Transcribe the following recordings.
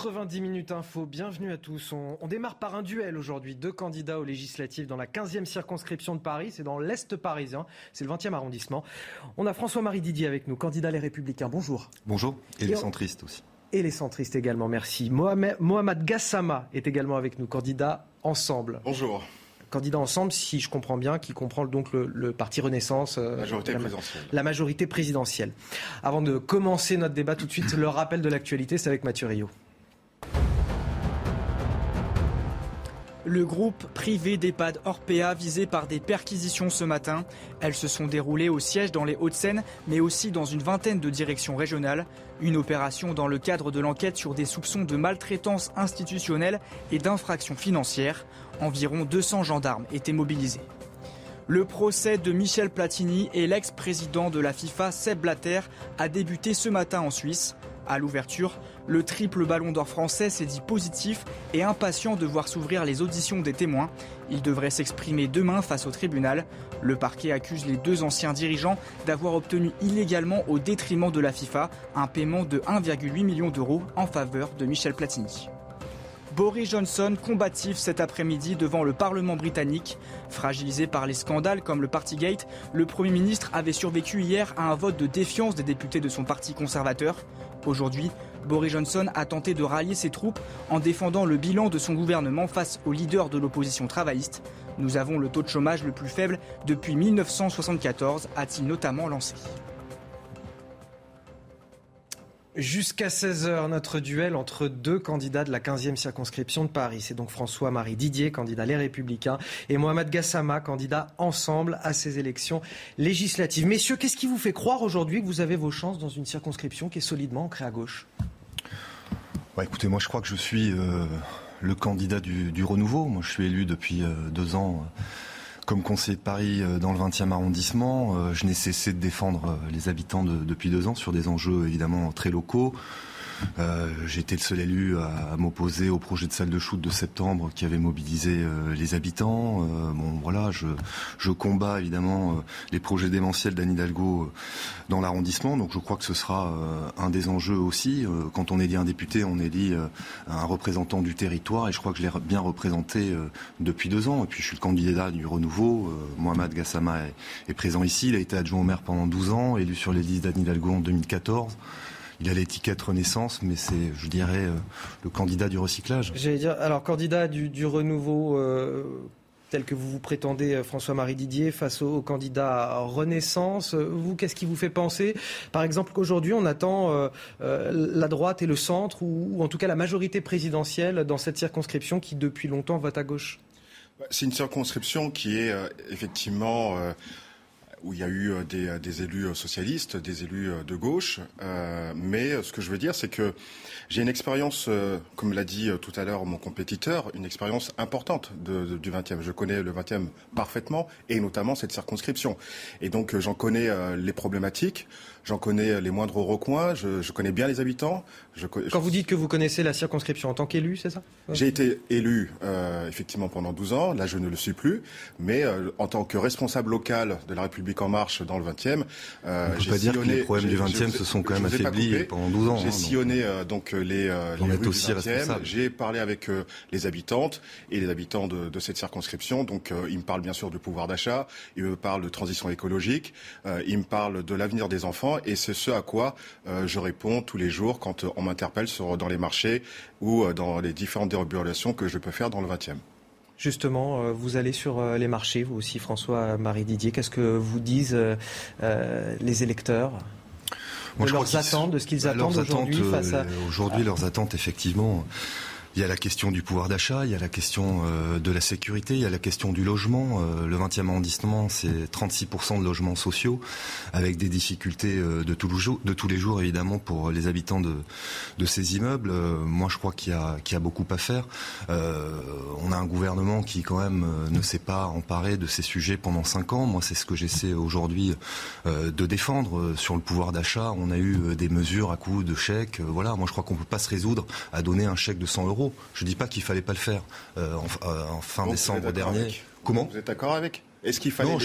90 minutes info, bienvenue à tous. On, on démarre par un duel aujourd'hui. Deux candidats aux législatives dans la 15e circonscription de Paris, c'est dans l'Est parisien, c'est le 20e arrondissement. On a François-Marie Didier avec nous, candidat Les Républicains. Bonjour. Bonjour, et, Et les on- centristes aussi. Et les centristes également, merci. Mohamed, Mohamed Gassama est également avec nous, candidat Ensemble. Bonjour, Candidat Ensemble, si je comprends bien, qui comprend donc le, le parti Renaissance. euh, majorité la- présidentielle. la majorité présidentielle. Avant de commencer notre débat tout de suite, le rappel de l'actualité, c'est avec Mathieu Rio. Le groupe privé d'EHPAD Orpea visé par des perquisitions ce matin. Elles se sont déroulées au siège dans les Hauts-de-Seine, mais aussi dans une vingtaine de directions régionales. Une opération dans le cadre de l'enquête sur des soupçons de maltraitance institutionnelle et d'infractions financières. Environ 200 gendarmes étaient mobilisés. Le procès de Michel Platini et l'ex-président de la FIFA, Seb Blatter, a débuté ce matin en Suisse. À l'ouverture, le triple ballon d'or français s'est dit positif et impatient de voir s'ouvrir les auditions des témoins. Il devrait s'exprimer demain face au tribunal. Le parquet accuse les deux anciens dirigeants d'avoir obtenu illégalement au détriment de la FIFA un paiement de 1,8 million d'euros en faveur de Michel Platini. Boris Johnson combatif cet après-midi devant le Parlement britannique. Fragilisé par les scandales comme le Partygate, le Premier ministre avait survécu hier à un vote de défiance des députés de son parti conservateur. Aujourd'hui, Boris Johnson a tenté de rallier ses troupes en défendant le bilan de son gouvernement face au leader de l'opposition travailliste. Nous avons le taux de chômage le plus faible depuis 1974, a-t-il notamment lancé. Jusqu'à 16h, notre duel entre deux candidats de la 15e circonscription de Paris. C'est donc François-Marie Didier, candidat Les Républicains, et Mohamed Gassama, candidat Ensemble à ces élections législatives. Messieurs, qu'est-ce qui vous fait croire aujourd'hui que vous avez vos chances dans une circonscription qui est solidement ancrée à gauche? Ouais, écoutez, moi je crois que je suis euh, le candidat du, renouveau. Moi je suis élu depuis euh, deux ans comme conseiller de Paris euh, dans le 20e arrondissement. Euh, je n'ai cessé de défendre euh, les habitants de- depuis deux ans sur des enjeux évidemment très locaux. Euh, été le seul élu à, m'opposer au projet de salle de shoot de septembre qui avait mobilisé euh, les habitants. Euh, bon, voilà, je, je combats évidemment euh, les projets démentiels d'Anne Hidalgo euh, dans l'arrondissement. Donc je crois que ce sera un des enjeux aussi. Quand on élit un député, on élit un représentant du territoire et je crois que je l'ai bien représenté depuis deux ans. Et puis je suis le candidat du renouveau. Mohamed Gassama est, est présent ici. Il a été adjoint au maire pendant 12 ans, élu sur les listes d'Anne Hidalgo en 2014. Il a l'étiquette Renaissance, mais c'est, je dirais, euh, le candidat du recyclage. J'allais dire, alors candidat du, du renouveau euh, tel que vous vous prétendez, euh, François-Marie Didier, face au, au candidat Renaissance, vous, qu'est-ce qui vous fait penser, par exemple, qu'aujourd'hui on attend euh, euh, la droite et le centre, ou, ou en tout cas la majorité présidentielle dans cette circonscription qui depuis longtemps vote à gauche? C'est une circonscription qui est euh, effectivement euh, où il y a eu euh, des, euh, des élus euh, socialistes, des élus de gauche. Euh, mais ce que je veux dire, c'est que j'ai une expérience, comme l'a dit tout à l'heure mon compétiteur, une expérience importante de, du 20e. Je connais le 20e parfaitement et notamment cette circonscription. Et donc j'en connais les problématiques, j'en connais les moindres recoins, je, je connais bien les habitants. Je, Quand vous dites que vous connaissez la circonscription en tant qu'élu, c'est ça? J'ai été élu euh, effectivement pendant 12 ans, là je ne le suis plus, mais euh, en tant que responsable local de la République en marche dans le 20e, euh, On peut j'ai pas dire que sillonné- les problèmes du j'ai- 20e je- se sont quand même affaiblis pendant 12 ans. J'ai hein, donc. sillonné euh, donc les, euh, On les est rues aussi du 20e. responsable. J'ai parlé avec euh, les habitantes et les habitants de, de cette circonscription. Donc euh, ils me parlent bien sûr du pouvoir d'achat, ils me parlent de transition écologique, euh, ils me parlent de l'avenir des enfants et c'est ce à quoi euh, je réponds tous les jours quand euh, on m'interpelle sur dans les marchés ou euh, dans les différentes déambulations que je peux faire dans le 20e. Justement, euh, vous allez sur euh, les marchés, vous aussi, François-Marie Didier. Qu'est-ce que vous disent euh, euh, les électeurs Moi, de crois leurs qu'ils attentes, de ce qu'ils bah, attendent aujourd'hui face à... Aujourd'hui, leurs attentes, effectivement, il y a la question du pouvoir d'achat, il y a la question euh, de la sécurité, il y a la question du logement. Euh, le 20e arrondissement, c'est 36% de logements sociaux, avec des difficultés euh, de, tous les jours, évidemment, pour les habitants de, ces immeubles. moi, je crois qu'il y, a, qu'il y a beaucoup à faire. on a un gouvernement qui, quand même, ne s'est pas emparé de ces sujets pendant 5 ans. Moi, c'est ce que j'essaie aujourd'hui de défendre. Sur le pouvoir d'achat, on a eu des mesures à coup de chèques. voilà, moi, je crois qu'on ne peut pas se résoudre à donner un chèque de 100 euros. Je ne dis pas qu'il fallait pas le faire euh, euh, en, fin décembre dernier. Comment? Vous êtes d'accord avec? Est-ce qu'il fallait non,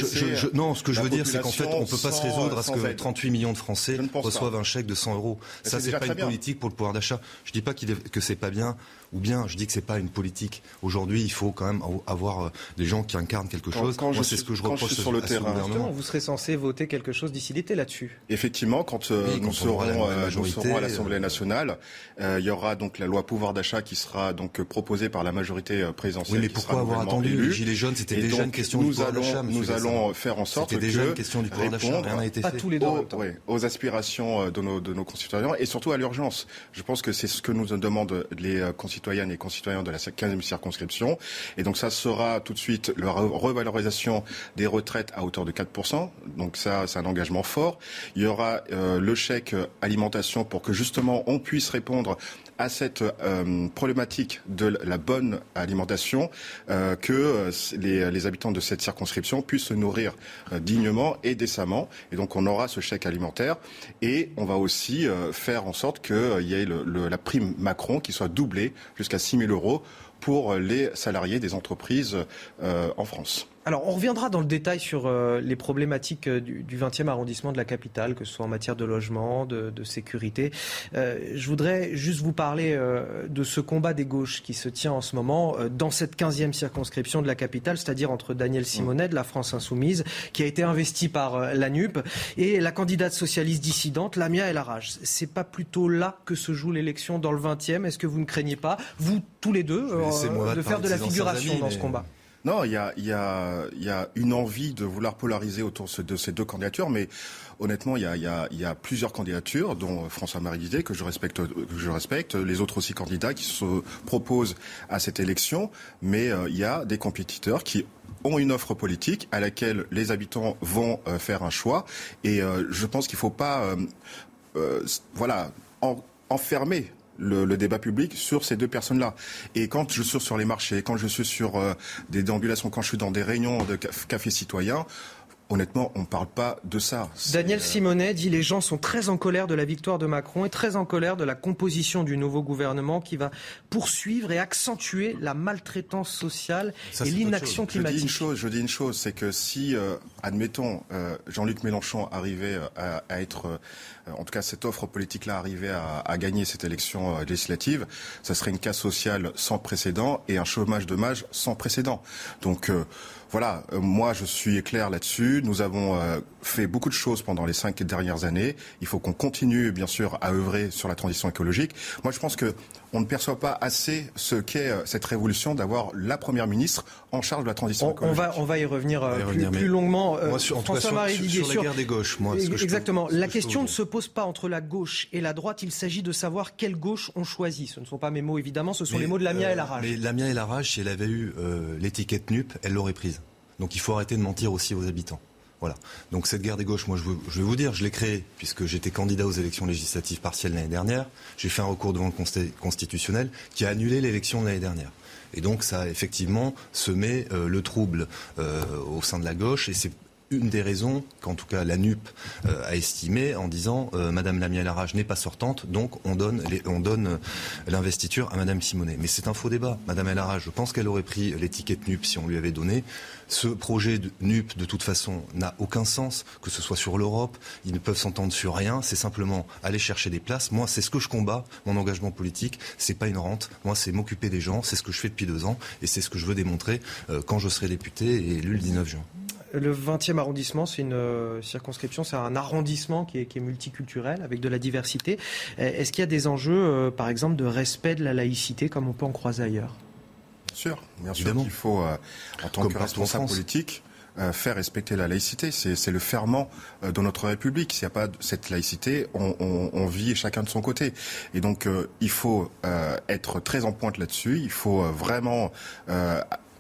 non, ce que je veux dire, c'est qu'en fait, on ne peut pas se résoudre à ce que 38 millions de Français reçoivent un chèque de 100 euros. Ça, c'est pas une politique pour le pouvoir d'achat. Je ne dis pas que c'est pas bien ou bien je dis que c'est pas une politique. Aujourd'hui, il faut quand même avoir euh, des gens qui incarnent quelque chose. Quand c'est ce que je reproche sur le terrain. Vous serez censé voter quelque chose d'ici l'été là-dessus. Effectivement, quand, euh, nous, serons, euh, serons, à l'Assemblée nationale, il y aura donc la loi pouvoir d'achat qui sera donc proposée par la majorité présidentielle. Oui, mais pourquoi avoir attendu les Gilets jaunes? C'était déjà une question nous du pouvoir d'achat. Nous allons faire en sorte C'était déjà une question du pouvoir d'achat. Rien n'a été fait. tous les deux aux, aux aspirations de nos, de nos concitoyens et surtout à l'urgence. Je pense que c'est ce que nous demandent les concitoyennes et concitoyens de la 15e circonscription. Et donc ça sera tout de suite la revalorisation des retraites à hauteur de 4%. Donc ça, c'est un engagement fort. Il y aura euh, le chèque alimentation pour que justement on puisse répondre à cette euh, problématique de la bonne alimentation, euh, que les, les, habitants de cette circonscription puissent se nourrir dignement et décemment. Et donc on aura ce chèque alimentaire et on va aussi faire en sorte qu'il y ait la prime Macron qui soit doublée jusqu'à 6 000 euros pour les salariés des entreprises euh, en France. Alors, on reviendra dans le détail sur euh, les problématiques euh, du, 20e arrondissement de la capitale, que ce soit en matière de logement, de, sécurité. je voudrais juste vous parler de ce combat des gauches qui se tient en ce moment dans cette 15e circonscription de la capitale, c'est-à-dire entre Daniel Simonet de la France Insoumise, qui a été investi par la NUP, et la candidate socialiste dissidente, Lamia El Arage. C'est pas plutôt là que se joue l'élection dans le 20e Est-ce que vous ne craignez pas, vous tous les deux, de faire de la figuration dans ce combat? Non, il y a, une envie de vouloir polariser autour de ces deux candidatures, mais honnêtement, il y a, plusieurs candidatures, dont François-Marie Didier, que je respecte, que je respecte, les autres aussi candidats qui se proposent à cette élection, mais euh, il y a des compétiteurs qui ont une offre politique à laquelle les habitants vont euh, faire un choix, et euh, je pense qu'il ne faut pas, voilà, enfermer le, débat public sur ces deux personnes-là. Et quand je suis sur les marchés, quand je suis sur euh, des déambulations, quand je suis dans des réunions de café citoyen, honnêtement, on ne parle pas de ça. Daniel euh, Simonet dit les gens sont très en colère de la victoire de Macron et très en colère de la composition du nouveau gouvernement qui va poursuivre et accentuer la maltraitance sociale et l'inaction climatique. Je dis une chose, je dis une chose, c'est que si, euh, admettons, euh, Jean-Luc Mélenchon arrivait à, être, en tout cas cette offre politique-là arrivait à, à, gagner cette élection législative, ça serait une casse sociale sans précédent et un chômage de sans précédent. Donc voilà, euh, moi je suis clair là-dessus. Nous avons euh, fait beaucoup de choses pendant les cinq dernières années. Il faut qu'on continue, bien sûr, à œuvrer sur la transition écologique. Moi, je pense que on ne perçoit pas assez ce qu'est euh, cette révolution d'avoir la première ministre en charge de la transition écologique. On va, on va y revenir, plus, longuement. Moi, sur, François-Marie Didier, sur, la guerre des gauches, moi, exactement. la question ne se pose pas entre la gauche et la droite. Il s'agit de savoir quelle gauche on choisit. Ce ne sont pas mes mots, évidemment. Ce sont les mots de Lamia euh, El Arrage. Mais Lamia El Arrage, si elle avait eu l'étiquette NUP, elle l'aurait prise. Donc il faut arrêter de mentir aussi aux habitants. Voilà. Donc cette guerre des gauches, moi je, vais vous dire, je l'ai créée puisque j'étais candidat aux élections législatives partielles l'année dernière. J'ai fait un recours devant le constitutionnel qui a annulé l'élection de l'année dernière. Et donc ça a effectivement semé euh, le trouble euh, au sein de la gauche et c'est une des raisons qu'en tout cas la NUP euh, a estimé en disant euh, Madame Lamia Larage n'est pas sortante, donc on donne, on donne euh, l'investiture à Madame Simonet. Mais c'est un faux débat. Madame Larage, je pense qu'elle aurait pris l'étiquette NUP si on lui avait donné. Ce projet NUP, de toute façon, n'a aucun sens, que ce soit sur l'Europe. Ils ne peuvent s'entendre sur rien. C'est simplement aller chercher des places. Moi, c'est ce que je combats. Mon engagement politique, c'est pas une rente. Moi, c'est m'occuper des gens. C'est ce que je fais depuis deux ans, et c'est ce que je veux démontrer quand je serai député et élu le 19 juin. Le 20e arrondissement, c'est une euh, circonscription, c'est un arrondissement qui est, multiculturel, avec de la diversité. Est-ce qu'il y a des enjeux, euh, par exemple, de respect de la laïcité, comme on peut en croiser ailleurs? Bien sûr, bien sûr qu'il faut, euh, en tant que responsable politique, euh, faire respecter la laïcité. C'est le ferment euh, de notre République. S'il n'y a pas cette laïcité, on, on, on, vit chacun de son côté. Et donc, euh, il faut être très en pointe là-dessus. Il faut vraiment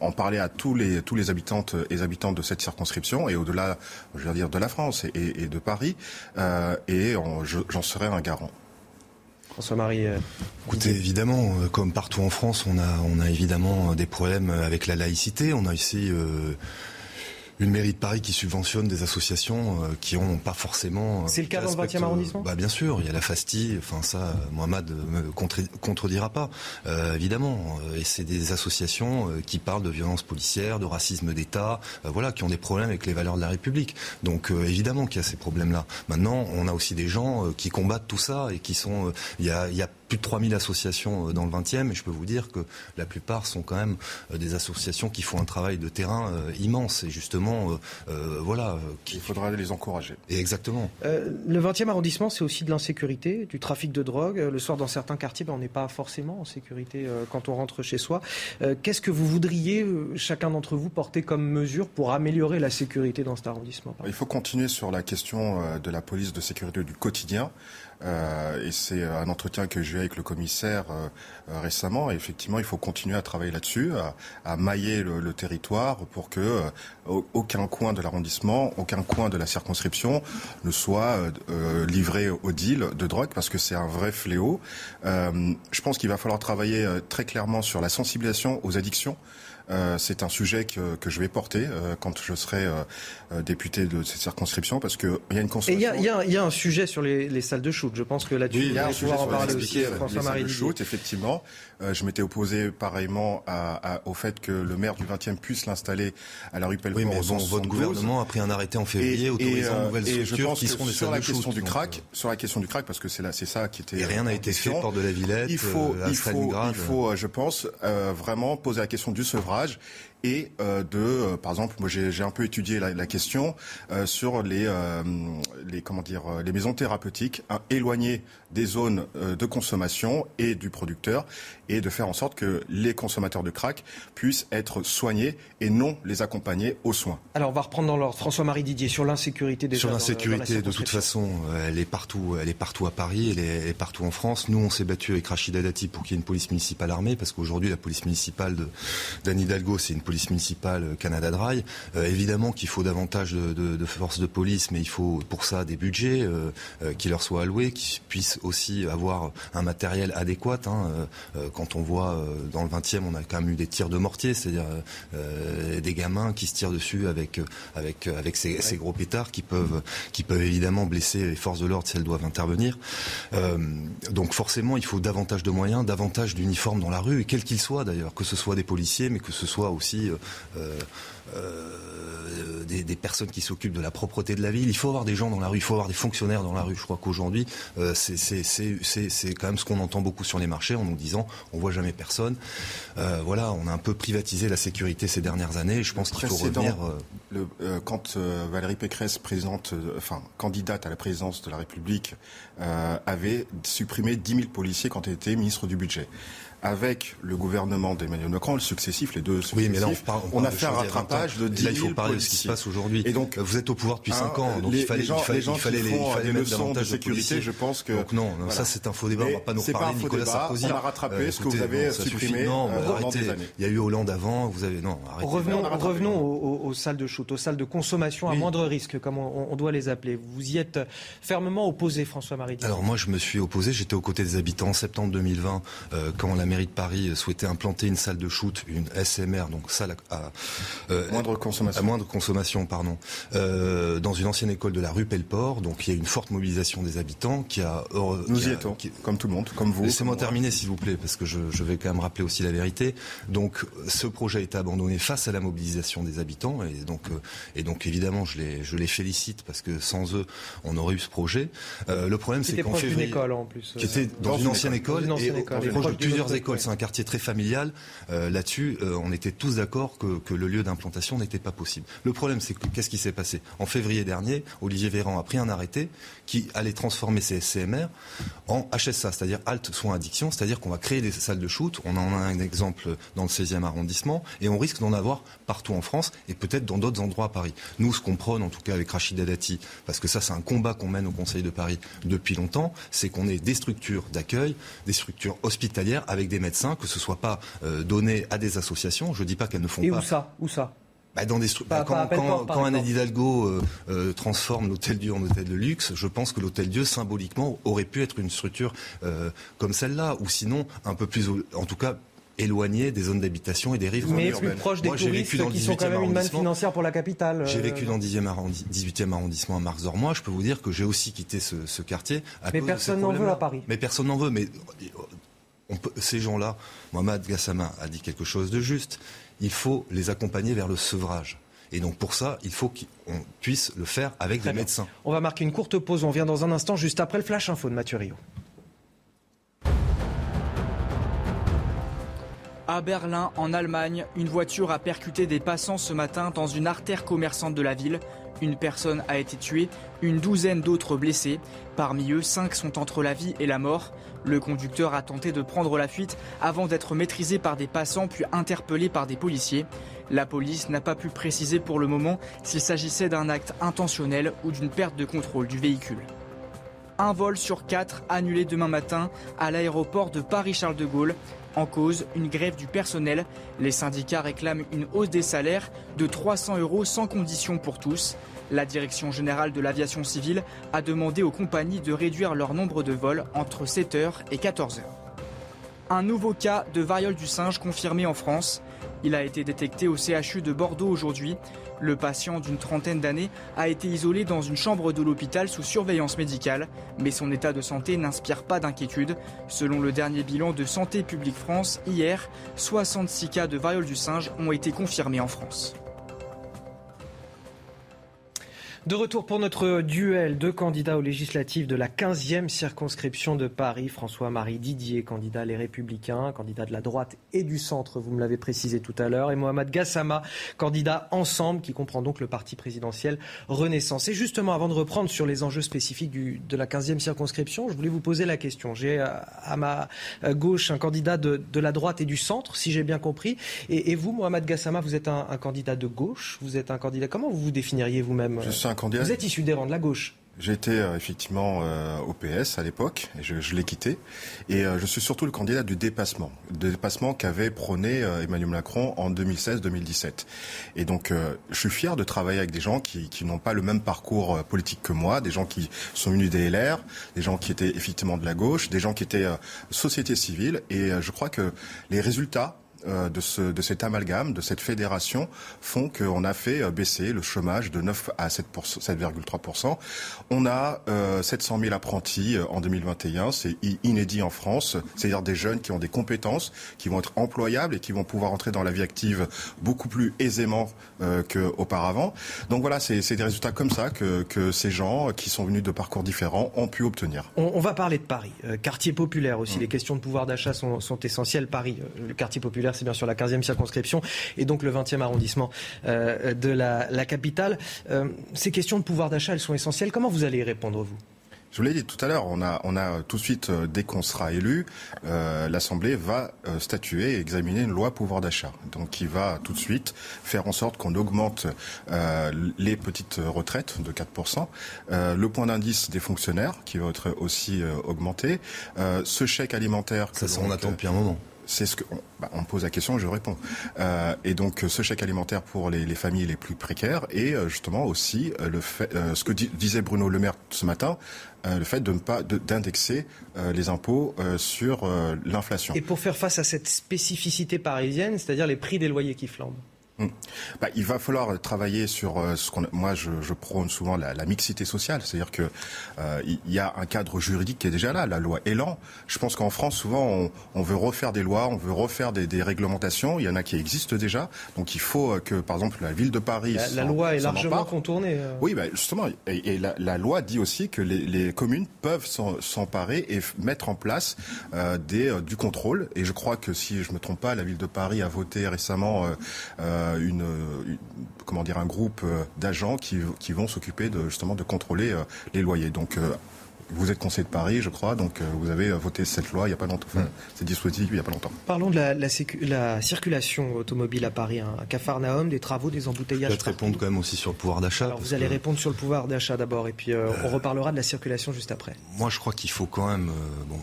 en parler à tous les tous les habitantes et habitants de cette circonscription et au-delà, je veux dire, de la France et, et de Paris. et j'en serai un garant. François-Marie. Écoutez, évidemment, comme partout en France, on a, on a évidemment des problèmes avec la laïcité. On a ici euh, une mairie de Paris qui subventionne des associations euh, qui ont pas forcément. Euh, c'est le cas dans le 20e arrondissement bah, Bien sûr, il y a la FASTI, enfin ça, Mohamed me contredira pas, euh, évidemment. Et c'est des associations qui parlent de violences policières, de racisme d'État, voilà, qui ont des problèmes avec les valeurs de la République. Donc évidemment qu'il y a ces problèmes-là. Maintenant, on a aussi des gens qui combattent tout ça et qui sont. Il y a, il y a plus de 3000 associations euh, dans le 20e et je peux vous dire que la plupart sont quand même euh, des associations qui font un travail de terrain euh, immense et justement, voilà. Il faudra les encourager. Et exactement. le 20e arrondissement, c'est aussi de l'insécurité, du trafic de drogue. Le soir, dans certains quartiers, ben, on n'est pas forcément en sécurité quand on rentre chez soi. Qu'est-ce que vous voudriez, chacun d'entre vous, porter comme mesure pour améliorer la sécurité dans cet arrondissement Il faut continuer sur la question de la police de sécurité du quotidien. Euh, et c'est un entretien que j'ai eu avec le commissaire euh, euh, récemment. Et effectivement, il faut continuer à travailler là-dessus, à, mailler le, territoire pour que aucun coin de l'arrondissement, aucun coin de la circonscription ne soit livré au deal de drogue, parce que c'est un vrai fléau. je pense qu'il va falloir travailler très clairement sur la sensibilisation aux addictions. Euh, c'est un sujet que, que, je vais porter euh, quand je serai euh, député de cette circonscription parce qu'il y a une. Il y, y, y, a un sujet sur les, les, salles de shoot. Je pense que là-dessus, il y a un sujet en parler aussi, François-Marie shoot, effectivement. Je m'étais opposé pareillement à, à, au fait que le maire du 20e puisse l'installer à la rue Pelleport. Oui, mais bon, votre gouvernement a pris un arrêté en février autorisant de nouvelles structures qui seront des sur la question du crack, sur la question du crack, parce que c'est là, c'est ça qui était. Et rien n'a été fait port de la Villette. Il faut, il faut, il faut, je pense, vraiment poser la question du sevrage et euh, de, euh, par exemple, moi j'ai un peu étudié la, question euh, sur les, les comment dire, les maisons thérapeutiques hein, éloignées des zones de consommation et du producteur, et de faire en sorte que les consommateurs de crack puissent être soignés et non les accompagner aux soins. Alors on va reprendre dans l'ordre. François-Marie Didier sur l'insécurité des Sur l'insécurité, de toute façon, elle est partout, elle est partout à Paris, elle est, partout en France. Nous, on s'est battu avec Rachida Dati pour qu'il y ait une police municipale armée, parce qu'aujourd'hui la police municipale de d'Anne Hidalgo, c'est une police municipale euh, Canada Dry. Euh, évidemment qu'il faut davantage de, de, forces de police, mais il faut pour ça des budgets euh, qui leur soient alloués, qui puissent aussi avoir un matériel adéquat. Hein. quand on voit dans le 20e, on a quand même eu des tirs de mortier, c'est-à-dire des gamins qui se tirent dessus avec avec ces, gros pétards qui peuvent qui peuvent évidemment blesser les forces de l'ordre si elles doivent intervenir. donc forcément, il faut davantage de moyens, davantage d'uniformes dans la rue, quels qu'ils soient d'ailleurs, que ce soit des policiers, mais que ce soit aussi euh, euh, des, des, personnes qui s'occupent de la propreté de la ville. Il faut avoir des gens dans la rue, il faut avoir des fonctionnaires dans la rue. Je crois qu'aujourd'hui, euh, c'est quand même ce qu'on entend beaucoup sur les marchés en nous disant on voit jamais personne. Voilà, on a un peu privatisé la sécurité ces dernières années. je pense qu'il faut revenir. Le, quand Valérie Pécresse, présente, enfin candidate à la présidence de la République, avait supprimé 10 000 policiers quand elle était ministre du budget avec le gouvernement d'Emmanuel Macron, le successif, les deux successifs, oui, mais là, on, a fait un rattrapage de 10 000 Là, il faut parler de ce qui se passe aujourd'hui. Et donc, vous êtes au pouvoir depuis 5 ans, donc il fallait, gens, il fallait, les gens il fallait, qui font il fallait des leçons de sécurité, de je pense que... Donc non, voilà. ça c'est un faux débat, on va pas nous parler de Nicolas débat, Sarkozy. On a rattrapé euh, ce que vous avez supprimé non, euh, arrêtez. des années. Il y a eu Hollande avant, vous avez... Non, arrêtez. Revenons, revenons aux, salles de shoot, aux salles de consommation à moindre risque, comme on, on, doit les appeler. Vous y êtes fermement opposé, François-Marie Alors moi, je me suis opposé, j'étais aux côtés des habitants en septembre 2020, euh, quand la mairie de Paris souhaitait implanter une salle de shoot, une SMR, donc salle à, euh, moindre consommation, à moindre consommation, pardon, euh, dans une ancienne école de la rue Pelleport. Donc il y a une forte mobilisation des habitants qui a. Nous qui y étions, comme tout le monde, comme vous. Laissez-moi terminer, s'il vous plaît, parce que je, je, vais quand même rappeler aussi la vérité. Donc ce projet a été abandonné face à la mobilisation des habitants, et donc euh, et donc évidemment je les je les félicite parce que sans eux on aurait eu ce projet. Euh, le problème c'est qu'en février, école en plus, qui était dans, une, ancienne école, et proche de plusieurs c'est un quartier très familial. Là-dessus, on était tous d'accord que, le lieu d'implantation n'était pas possible. Le problème, c'est que qu'est-ce qui s'est passé? En février dernier, Olivier Véran a pris un arrêté qui allait transformer ces SCMR en HSA, c'est-à-dire halte soins addiction, c'est-à-dire qu'on va créer des salles de shoot. On en a un exemple dans le 16e arrondissement et on risque d'en avoir partout en France et peut-être dans d'autres endroits à Paris. Nous, ce qu'on prône, en tout cas avec Rachida Dati, parce que ça, c'est un combat qu'on mène au Conseil de Paris depuis longtemps, c'est qu'on ait des structures d'accueil, des structures hospitalières avec des médecins, que ce soit pas euh, donné à des associations. Je dis pas qu'elles ne font et pas. Et où ça? Où ça? Bah dans des bah, quand, quand, quand un Hidalgo euh, euh, transforme l'hôtel Dieu en hôtel de luxe, je pense que l'hôtel Dieu symboliquement aurait pu être une structure euh, comme celle-là, ou sinon un peu plus, en tout cas éloigné des zones d'habitation et des rives Mais plus proche des Moi, touristes qui sont quand même une manne financière pour la capitale. J'ai vécu dans le 18e arrondissement à Marx-Dormois. Je peux vous dire que j'ai aussi quitté ce, ce quartier. À mais personne n'en veut à Paris. Mais personne n'en veut. Mais on peut, ces gens-là, Mohamed Gassama a dit quelque chose de juste il faut les accompagner vers le sevrage. Et donc pour ça, il faut qu'on puisse le faire avec des médecins. On va marquer une courte pause. On vient dans un instant, juste après le flash info de Mathieu Rio. À Berlin, en Allemagne, une voiture a percuté des passants ce matin dans une artère commerçante de la ville. Une personne a été tuée, une douzaine d'autres blessés. Parmi eux, cinq sont entre la vie et la mort. Le conducteur a tenté de prendre la fuite avant d'être maîtrisé par des passants puis interpellé par des policiers. La police n'a pas pu préciser pour le moment s'il s'agissait d'un acte intentionnel ou d'une perte de contrôle du véhicule. Un vol sur quatre annulé demain matin à l'aéroport de Paris-Charles de Gaulle. En cause, une grève du personnel. Les syndicats réclament une hausse des salaires de 300 euros sans condition pour tous. La Direction générale de l'aviation civile a demandé aux compagnies de réduire leur nombre de vols entre 7h et 14h. Un nouveau cas de variole du singe confirmé en France. Il a été détecté au CHU de Bordeaux aujourd'hui. Le patient d'une trentaine d'années a été isolé dans une chambre de l'hôpital sous surveillance médicale, mais son état de santé n'inspire pas d'inquiétude. Selon le dernier bilan de Santé publique France, hier, 66 cas de variole du singe ont été confirmés en France. De retour pour notre duel de candidats aux législatives de la 15e circonscription de Paris. François-Marie Didier, candidat Les Républicains, candidat de la droite et du centre, vous me l'avez précisé tout à l'heure. Et Mohamed Gassama, candidat Ensemble, qui comprend donc le parti présidentiel Renaissance. Et justement, avant de reprendre sur les enjeux spécifiques de la 15e circonscription, je voulais vous poser la question. J'ai euh, à ma euh, gauche un candidat de, la droite et du centre, si j'ai bien compris. Et, vous, Mohamed Gassama, vous êtes un, candidat de gauche. Vous êtes un candidat. Comment vous vous définiriez vous-même vous êtes issu des rangs de la gauche. J'étais euh, effectivement euh, au PS à l'époque, et je, l'ai quitté. Et euh, je suis surtout le candidat du dépassement, le dépassement qu'avait prôné Emmanuel Macron en 2016-2017. Et donc, je suis fier de travailler avec des gens qui, qui n'ont pas le même parcours politique que moi, des gens qui sont venus des LR, des gens qui étaient effectivement de la gauche, des gens qui étaient société civile. Et je crois que les résultats euh, de, ce, de cet amalgame, de cette fédération, font qu'on a fait euh, baisser le chômage de 9 à 7,3%. On a euh, 700 000 apprentis euh, en 2021, c'est inédit en France, c'est-à-dire des jeunes qui ont des compétences, qui vont être employables et qui vont pouvoir entrer dans la vie active beaucoup plus aisément euh, qu'auparavant. Donc voilà, c'est des résultats comme ça que, que, ces gens qui sont venus de parcours différents ont pu obtenir. On, on va parler de Paris, quartier populaire aussi. Mmh. Les questions de pouvoir d'achat sont, sont essentielles. Paris, le quartier populaire c'est bien sûr la 15e circonscription et donc le 20e arrondissement euh, de la, capitale. Euh, ces questions de pouvoir d'achat, elles sont essentielles. Comment vous allez y répondre, vous? Je vous l'ai dit tout à l'heure, on a, on a tout de suite, euh, dès qu'on sera élu, l'Assemblée va statuer et examiner une loi pouvoir d'achat. Donc qui va tout de suite faire en sorte qu'on augmente les petites retraites de 4%, le point d'indice des fonctionnaires qui va être aussi augmenté, ce chèque alimentaire... Ça, ça on attend depuis un moment c'est ce que on, bah, pose la question, je réponds. Euh, et donc ce chèque alimentaire pour les, les, familles les plus précaires et euh, justement aussi euh, le fait, euh, ce que disait Bruno Le Maire ce matin, le fait de ne pas d'indexer les impôts sur l'inflation. Et pour faire face à cette spécificité parisienne, c'est-à-dire les prix des loyers qui flambent. Hum. Bah, il va falloir travailler sur euh, ce qu'on. Moi, je, je, prône souvent la, la mixité sociale, c'est-à-dire que euh, il y a un cadre juridique qui est déjà là, la loi Elan. Je pense qu'en France, souvent, on, on, veut refaire des lois, on veut refaire des, des, réglementations. Il y en a qui existent déjà, donc il faut que, par exemple, la ville de Paris. La, la loi est largement contournée. Euh... Oui, bah, justement, et, et la, la, loi dit aussi que les, les communes peuvent s'emparer et mettre en place euh, des, du contrôle. Et je crois que si je me trompe pas, la ville de Paris a voté récemment une, une, comment dire un groupe d'agents qui, qui vont s'occuper de justement de contrôler les loyers. Donc vous êtes conseiller de Paris, je crois, donc vous avez voté cette loi il n'y a pas longtemps, enfin, ces dispositifs il n'y a pas longtemps. Parlons de la, la, la, circulation automobile à Paris, un cafarnaum, des travaux, des embouteillages. Je vais te répondre quand même aussi sur le pouvoir d'achat. Vous allez répondre sur le pouvoir d'achat d'abord, et puis euh, euh, on reparlera de la circulation juste après. Moi, je crois qu'il faut quand même, euh, bon,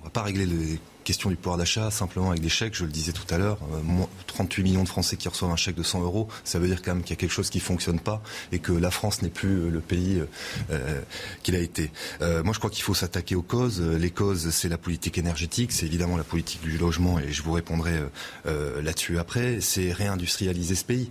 on va pas régler les question du pouvoir d'achat, simplement avec des chèques, je le disais tout à l'heure, euh, 38 millions de Français qui reçoivent un chèque de 100 euros, ça veut dire quand même qu'il y a quelque chose qui fonctionne pas et que la France n'est plus le pays euh, qu'il a été. Euh, moi, je crois qu'il faut s'attaquer aux causes. Les causes, c'est la politique énergétique, c'est évidemment la politique du logement et je vous répondrai euh, là-dessus après. C'est réindustrialiser ce pays.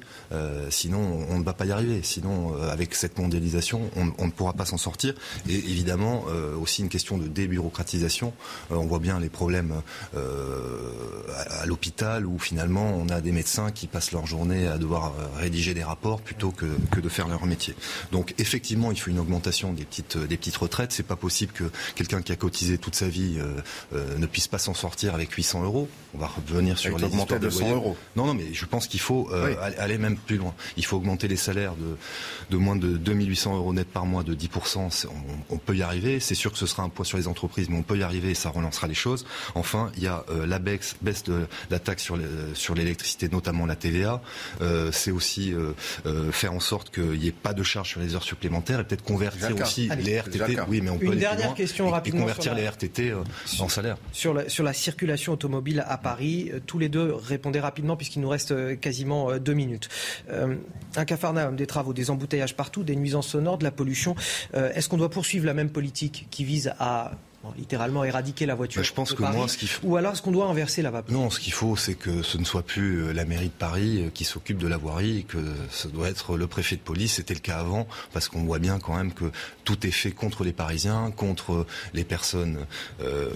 sinon, on ne va pas y arriver. Sinon, avec cette mondialisation, on, ne pourra pas s'en sortir. Et évidemment, aussi une question de débureaucratisation. on voit bien les problèmes euh, à, à l'hôpital où finalement on a des médecins qui passent leur journée à devoir rédiger des rapports plutôt que, que de faire leur métier. Donc effectivement, il faut une augmentation des petites, des petites retraites. C'est pas possible que quelqu'un qui a cotisé toute sa vie euh, euh, ne puisse pas s'en sortir avec 800 euros. On va revenir sur les histoires de 100 euros. Non, non, mais je pense qu'il faut euh, oui. aller même plus loin. Il faut augmenter les salaires de, de moins de 2800 euros net par mois de 10%. On, on peut y arriver. C'est sûr que ce sera un poids sur les entreprises, mais on peut y arriver et ça relancera les choses. Enfin, il y a euh, la baisse, baisse de la taxe sur l'électricité, sur notamment la TVA. Euh, c'est aussi euh, faire en sorte qu'il n'y ait pas de charge sur les heures supplémentaires et peut-être convertir aussi Allez, les RTT. Oui, mais on peut Une dernière loin, question et, rapidement. Et convertir la, les RTT en salaire. Sur la, sur la circulation automobile à Paris, tous les deux répondez rapidement puisqu'il nous reste quasiment deux minutes. Euh, un cafarnaum, des travaux, des embouteillages partout, des nuisances sonores, de la pollution. Euh, Est-ce qu'on doit poursuivre la même politique qui vise à littéralement éradiquer la voiture. Bah, je pense que Paris, moi, ce qu'il faut... Ou alors, est-ce qu'on doit inverser la vapeur Non, ce qu'il faut, c'est que ce ne soit plus la mairie de Paris qui s'occupe de la voirie, et que ce doit être le préfet de police. C'était le cas avant, parce qu'on voit bien quand même que tout est fait contre les Parisiens, contre les personnes euh,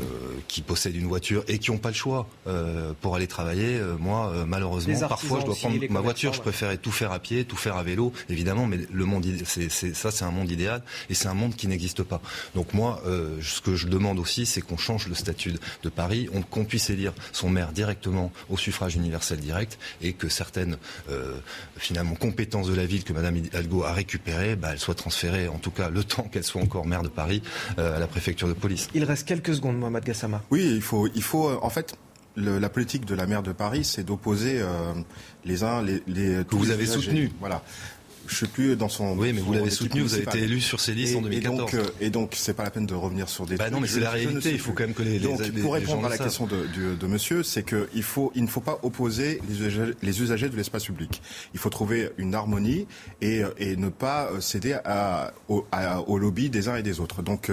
qui possèdent une voiture et qui n'ont pas le choix euh, pour aller travailler. Moi, euh, malheureusement, parfois, je dois prendre ma voiture. Je préférais tout faire à pied, tout faire à vélo, évidemment, mais le monde, c'est, ça, c'est un monde idéal, et c'est un monde qui n'existe pas. Donc moi, euh, ce que je demande aussi, c'est qu'on change le statut de Paris, qu'on puisse élire son maire directement au suffrage universel direct et que certaines euh, finalement compétences de la ville que Madame Hidalgo a récupérées, bah, elles soient transférées, en tout cas le temps qu'elle soit encore maire de Paris, euh, à la préfecture de police. Il reste quelques secondes, Mohamed Gassama. Oui, il faut, il faut en fait. Le, la politique de la maire de Paris, c'est d'opposer euh, les uns les, les que vous avez soutenu. Voilà je suis plus dans son. Oui, mais vous l'avez soutenu, vous avez été élu sur ces listes et, en 2014. Et donc, euh, et donc, c'est pas la peine de revenir sur des. Bah non, mais c'est la réalité. Il faut quand même que les. Donc, les, pour les répondre à la question de, de, de Monsieur, c'est que il faut, il ne faut pas opposer les usagers, les usagers de l'espace public. Il faut trouver une harmonie et, et ne pas céder à, au, à, au lobby des uns et des autres. Donc,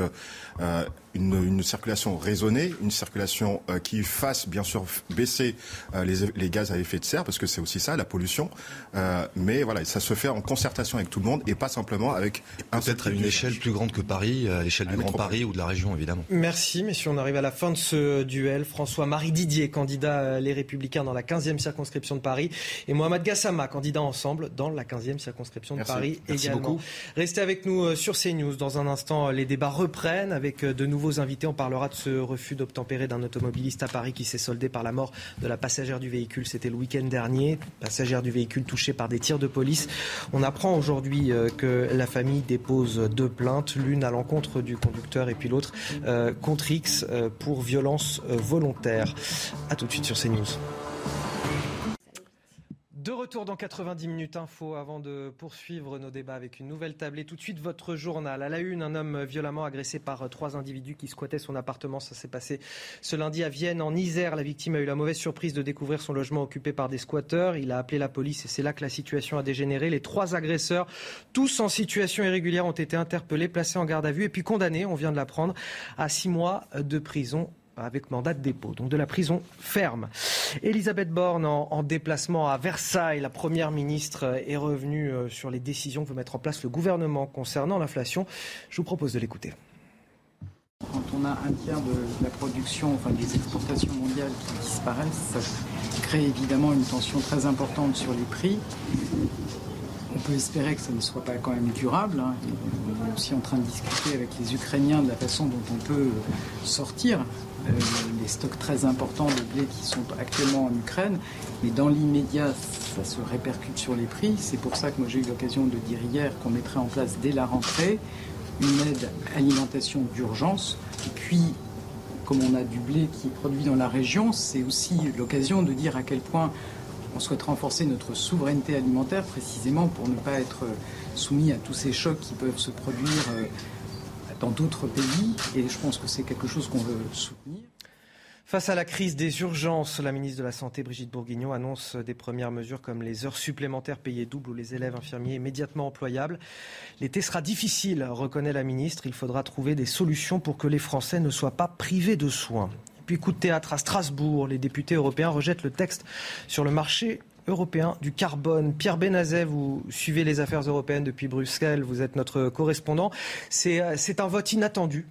euh, une, une, circulation raisonnée, une circulation euh, qui fasse bien sûr baisser euh, les, les, gaz à effet de serre, parce que c'est aussi ça, la pollution. Euh, mais voilà, ça se fait en concertation avec tout le monde et pas simplement avec un peut-être à une échelle plus grande que Paris, à l'échelle du Grand Paris ou de la région évidemment. Merci, messieurs. On arrive à la fin de ce duel. François-Marie Didier, candidat Les Républicains dans la 15e circonscription de Paris, et Mohamed Gassama, candidat ensemble dans la 15e circonscription de Merci. Paris Merci également. Beaucoup. Restez avec nous sur CNews. Dans un instant, les débats reprennent avec de nouveaux invités. On parlera de ce refus d'obtempérer d'un automobiliste à Paris qui s'est soldé par la mort de la passagère du véhicule. C'était le week-end dernier. Passagère du véhicule touchée par des tirs de police. On apprend aujourd'hui que la famille dépose deux plaintes, l'une à l'encontre du conducteur et puis l'autre euh, contre X euh, pour violence volontaire. A tout de suite sur CNews. De retour dans 90 minutes info avant de poursuivre nos débats avec une nouvelle tablée. Tout de suite, votre journal. À la une, un homme violemment agressé par trois individus qui squattaient son appartement. Ça s'est passé ce lundi à Vienne, en Isère. La victime a eu la mauvaise surprise de découvrir son logement occupé par des squatteurs. Il a appelé la police et c'est là que la situation a dégénéré. Les trois agresseurs, tous en situation irrégulière, ont été interpellés, placés en garde à vue et puis condamnés, on vient de l'apprendre, à six mois de prison avec mandat de dépôt, donc de la prison ferme. Elisabeth Borne en, déplacement à Versailles, la première ministre est revenue euh, sur les décisions que veut mettre en place le gouvernement concernant l'inflation. Je vous propose de l'écouter. Quand on a un tiers de la production, enfin des exportations mondiales qui disparaissent, ça crée évidemment une tension très importante sur les prix. On peut espérer que ça ne soit pas quand même durable. Hein. On est aussi en train de discuter avec les Ukrainiens de la façon dont on peut sortir euh, les stocks très importants de blé qui sont actuellement en Ukraine. Mais dans l'immédiat, ça se répercute sur les prix. C'est pour ça que moi j'ai eu l'occasion de dire hier qu'on mettrait en place dès la rentrée une aide alimentation d'urgence. Et puis, comme on a du blé qui est produit dans la région, c'est aussi l'occasion de dire à quel point on souhaite renforcer notre souveraineté alimentaire précisément pour ne pas être soumis à tous ces chocs qui peuvent se produire euh, dans d'autres pays. Et je pense que c'est quelque chose qu'on veut soutenir. Face à la crise des urgences, la ministre de la Santé, Brigitte Bourguignon, annonce des premières mesures comme les heures supplémentaires payées doubles ou les élèves infirmiers immédiatement employables. L'été sera difficile, reconnaît la ministre. Il faudra trouver des solutions pour que les Français ne soient pas privés de soins. puis coup de théâtre à Strasbourg, les députés européens rejettent le texte sur le marché européen du carbone. Pierre Benazet, vous suivez les affaires européennes depuis Bruxelles, vous êtes notre correspondant. C'est euh, un vote inattendu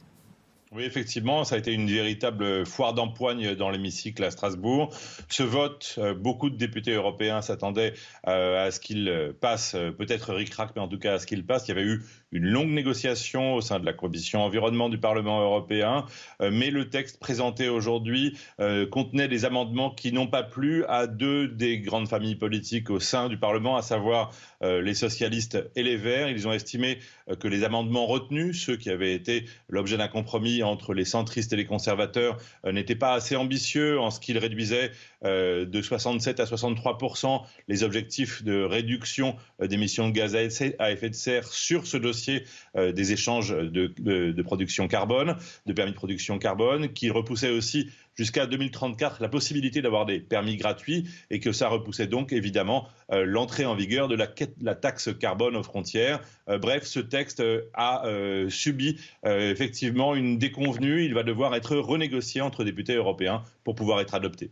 oui, effectivement, ça a été une véritable foire d'empoigne dans l'hémicycle à Strasbourg. Ce vote, euh, beaucoup de députés européens s'attendaient euh, à ce qu'il passe, peut-être ric-rac, mais en tout cas à ce qu'il passe. Il y avait eu une longue négociation au sein de la commission environnement du Parlement européen, euh, mais le texte présenté aujourd'hui euh, contenait des amendements qui n'ont pas plu à deux des grandes familles politiques au sein du Parlement, à savoir euh, les socialistes et les Verts. Ils ont estimé que les amendements retenus, ceux qui avaient été l'objet d'un compromis entre les centristes et les conservateurs, n'étaient pas assez ambitieux en ce qu'ils réduisaient de 67 à 63 les objectifs de réduction d'émissions de gaz à effet de serre sur ce dossier euh, des échanges de, production carbone, de permis de production carbone, qui repoussait aussi jusqu'à 2034 la possibilité d'avoir des permis gratuits et que ça repoussait donc évidemment euh, l'entrée en vigueur de la, taxe carbone aux frontières. Euh, bref, ce texte a subi effectivement une déconvenue. Il va devoir être renégocié entre députés européens pour pouvoir être adopté.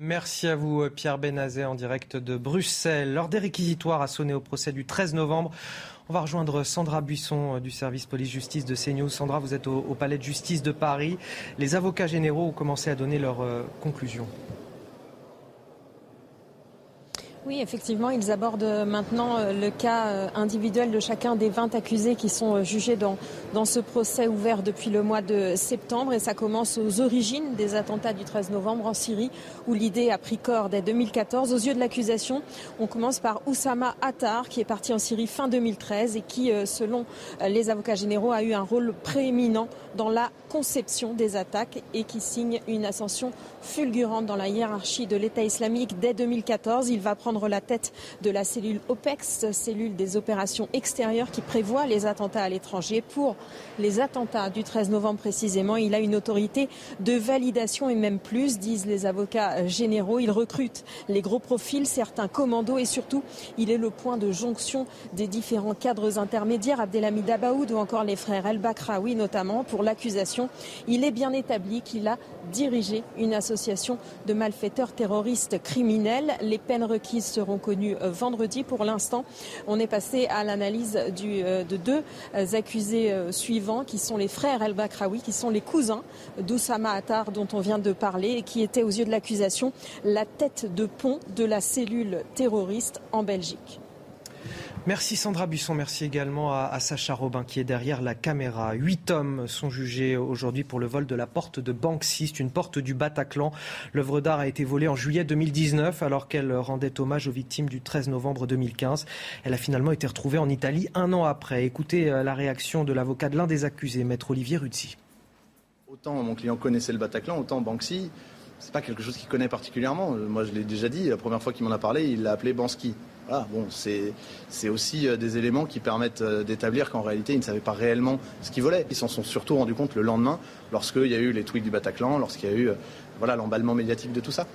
Merci à vous, Pierre Benazet, en direct de Bruxelles. L'heure des réquisitoires a sonné au procès du 13 novembre. On va rejoindre Sandra Buisson euh, du service police-justice de CNews. Sandra, vous êtes au, palais de justice de Paris. Les avocats généraux ont commencé à donner leurs euh, conclusions. Oui, effectivement, ils abordent maintenant euh, le cas euh, individuel de chacun des 20 accusés qui sont euh, jugés dans, dans ce procès ouvert depuis le mois de septembre. Et ça commence aux origines des attentats du 13 novembre en Syrie, où l'idée a pris corps dès 2014. Aux yeux de l'accusation, on commence par Oussama Attar, qui est parti en Syrie fin 2013 et qui, selon les avocats généraux, a eu un rôle prééminent dans la conception des attaques et qui signe une ascension fulgurante dans la hiérarchie de l'État islamique dès 2014. Il va prendre la tête de la cellule OPEX, cellule des opérations extérieures qui prévoit les attentats à l'étranger. Pour les attentats du 13 novembre précisément, il a une autorité de validation et même plus, disent les avocats généraux. Il recrute les gros profils, certains commandos et surtout, il est le point de jonction des différents cadres intermédiaires, Abdelhamid Abaoud ou encore les frères El Bakraoui notamment, pour l'accusation. Il est bien établi qu'il a dirigé une association de malfaiteurs terroristes criminels. Les peines requises seront connues euh, vendredi. Pour l'instant, on est passé à l'analyse euh, de deux euh, accusés suivants qui sont les frères El Bakraoui, qui sont les cousins d'Oussama Attar dont on vient de parler et qui était aux yeux de l'accusation la tête de pont de la cellule terroriste en Belgique. Merci Sandra Buisson, merci également à, Sacha Robin qui est derrière la caméra. Huit hommes sont jugés aujourd'hui pour le vol de la porte de Banksy, une porte du Bataclan. L'œuvre d'art a été volée en juillet 2019 alors qu'elle rendait hommage aux victimes du 13 novembre 2015. Elle a finalement été retrouvée en Italie un an après. Écoutez euh, la réaction de l'avocat de l'un des accusés, maître Olivier Ruzzi. Autant mon client connaissait le Bataclan, autant Banksy, c'est pas quelque chose qu'il connaît particulièrement. Moi, je l'ai déjà dit, la première fois qu'il m'en a parlé, il l'a appelé Bansky. Voilà, bon, c'est aussi euh, des éléments qui permettent euh, d'établir qu'en réalité, ils ne savaient pas réellement ce qu'ils volaient. Ils s'en sont surtout rendus compte le lendemain, lorsqu'il y a eu les tweets du Bataclan, lorsqu'il y a eu euh, voilà l'emballement médiatique de tout ça.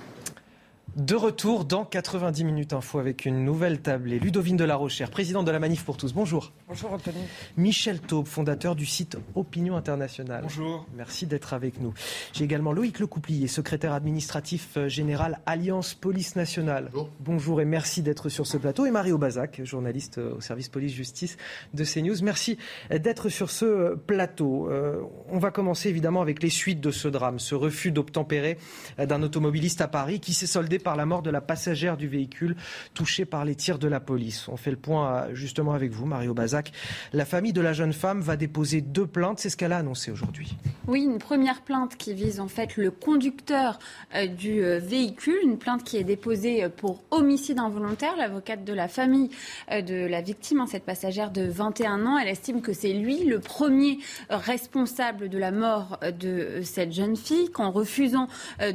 De retour dans 90 minutes info avec une nouvelle table. Et Ludovine de la Rochère, présidente de la Manif pour tous. Bonjour. Bonjour Anthony. Michel Taube, fondateur du site Opinion Internationale. Bonjour. Merci d'être avec nous. J'ai également Loïc Lecouplier, secrétaire administratif euh, général Alliance Police Nationale. Bonjour. Bonjour et merci d'être sur ce plateau. Et Mario Bazac, journaliste euh, au service police-justice de CNews. Merci d'être sur ce plateau. Euh, on va commencer évidemment avec les suites de ce drame, ce refus d'obtempérer d'un automobiliste à Paris qui s'est soldé par la mort de la passagère du véhicule touchée par les tirs de la police. On fait le point justement avec vous, Mario Bazac. La famille de la jeune femme va déposer deux plaintes. C'est ce qu'elle a annoncé aujourd'hui. Oui, une première plainte qui vise en fait le conducteur euh, du euh, véhicule, une plainte qui est déposée euh, pour homicide involontaire. L'avocate de la famille de la victime, hein, cette passagère de 21 ans, elle estime que c'est lui le premier responsable de la mort de cette jeune fille, qu'en refusant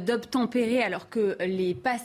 d'obtempérer alors que les passagers,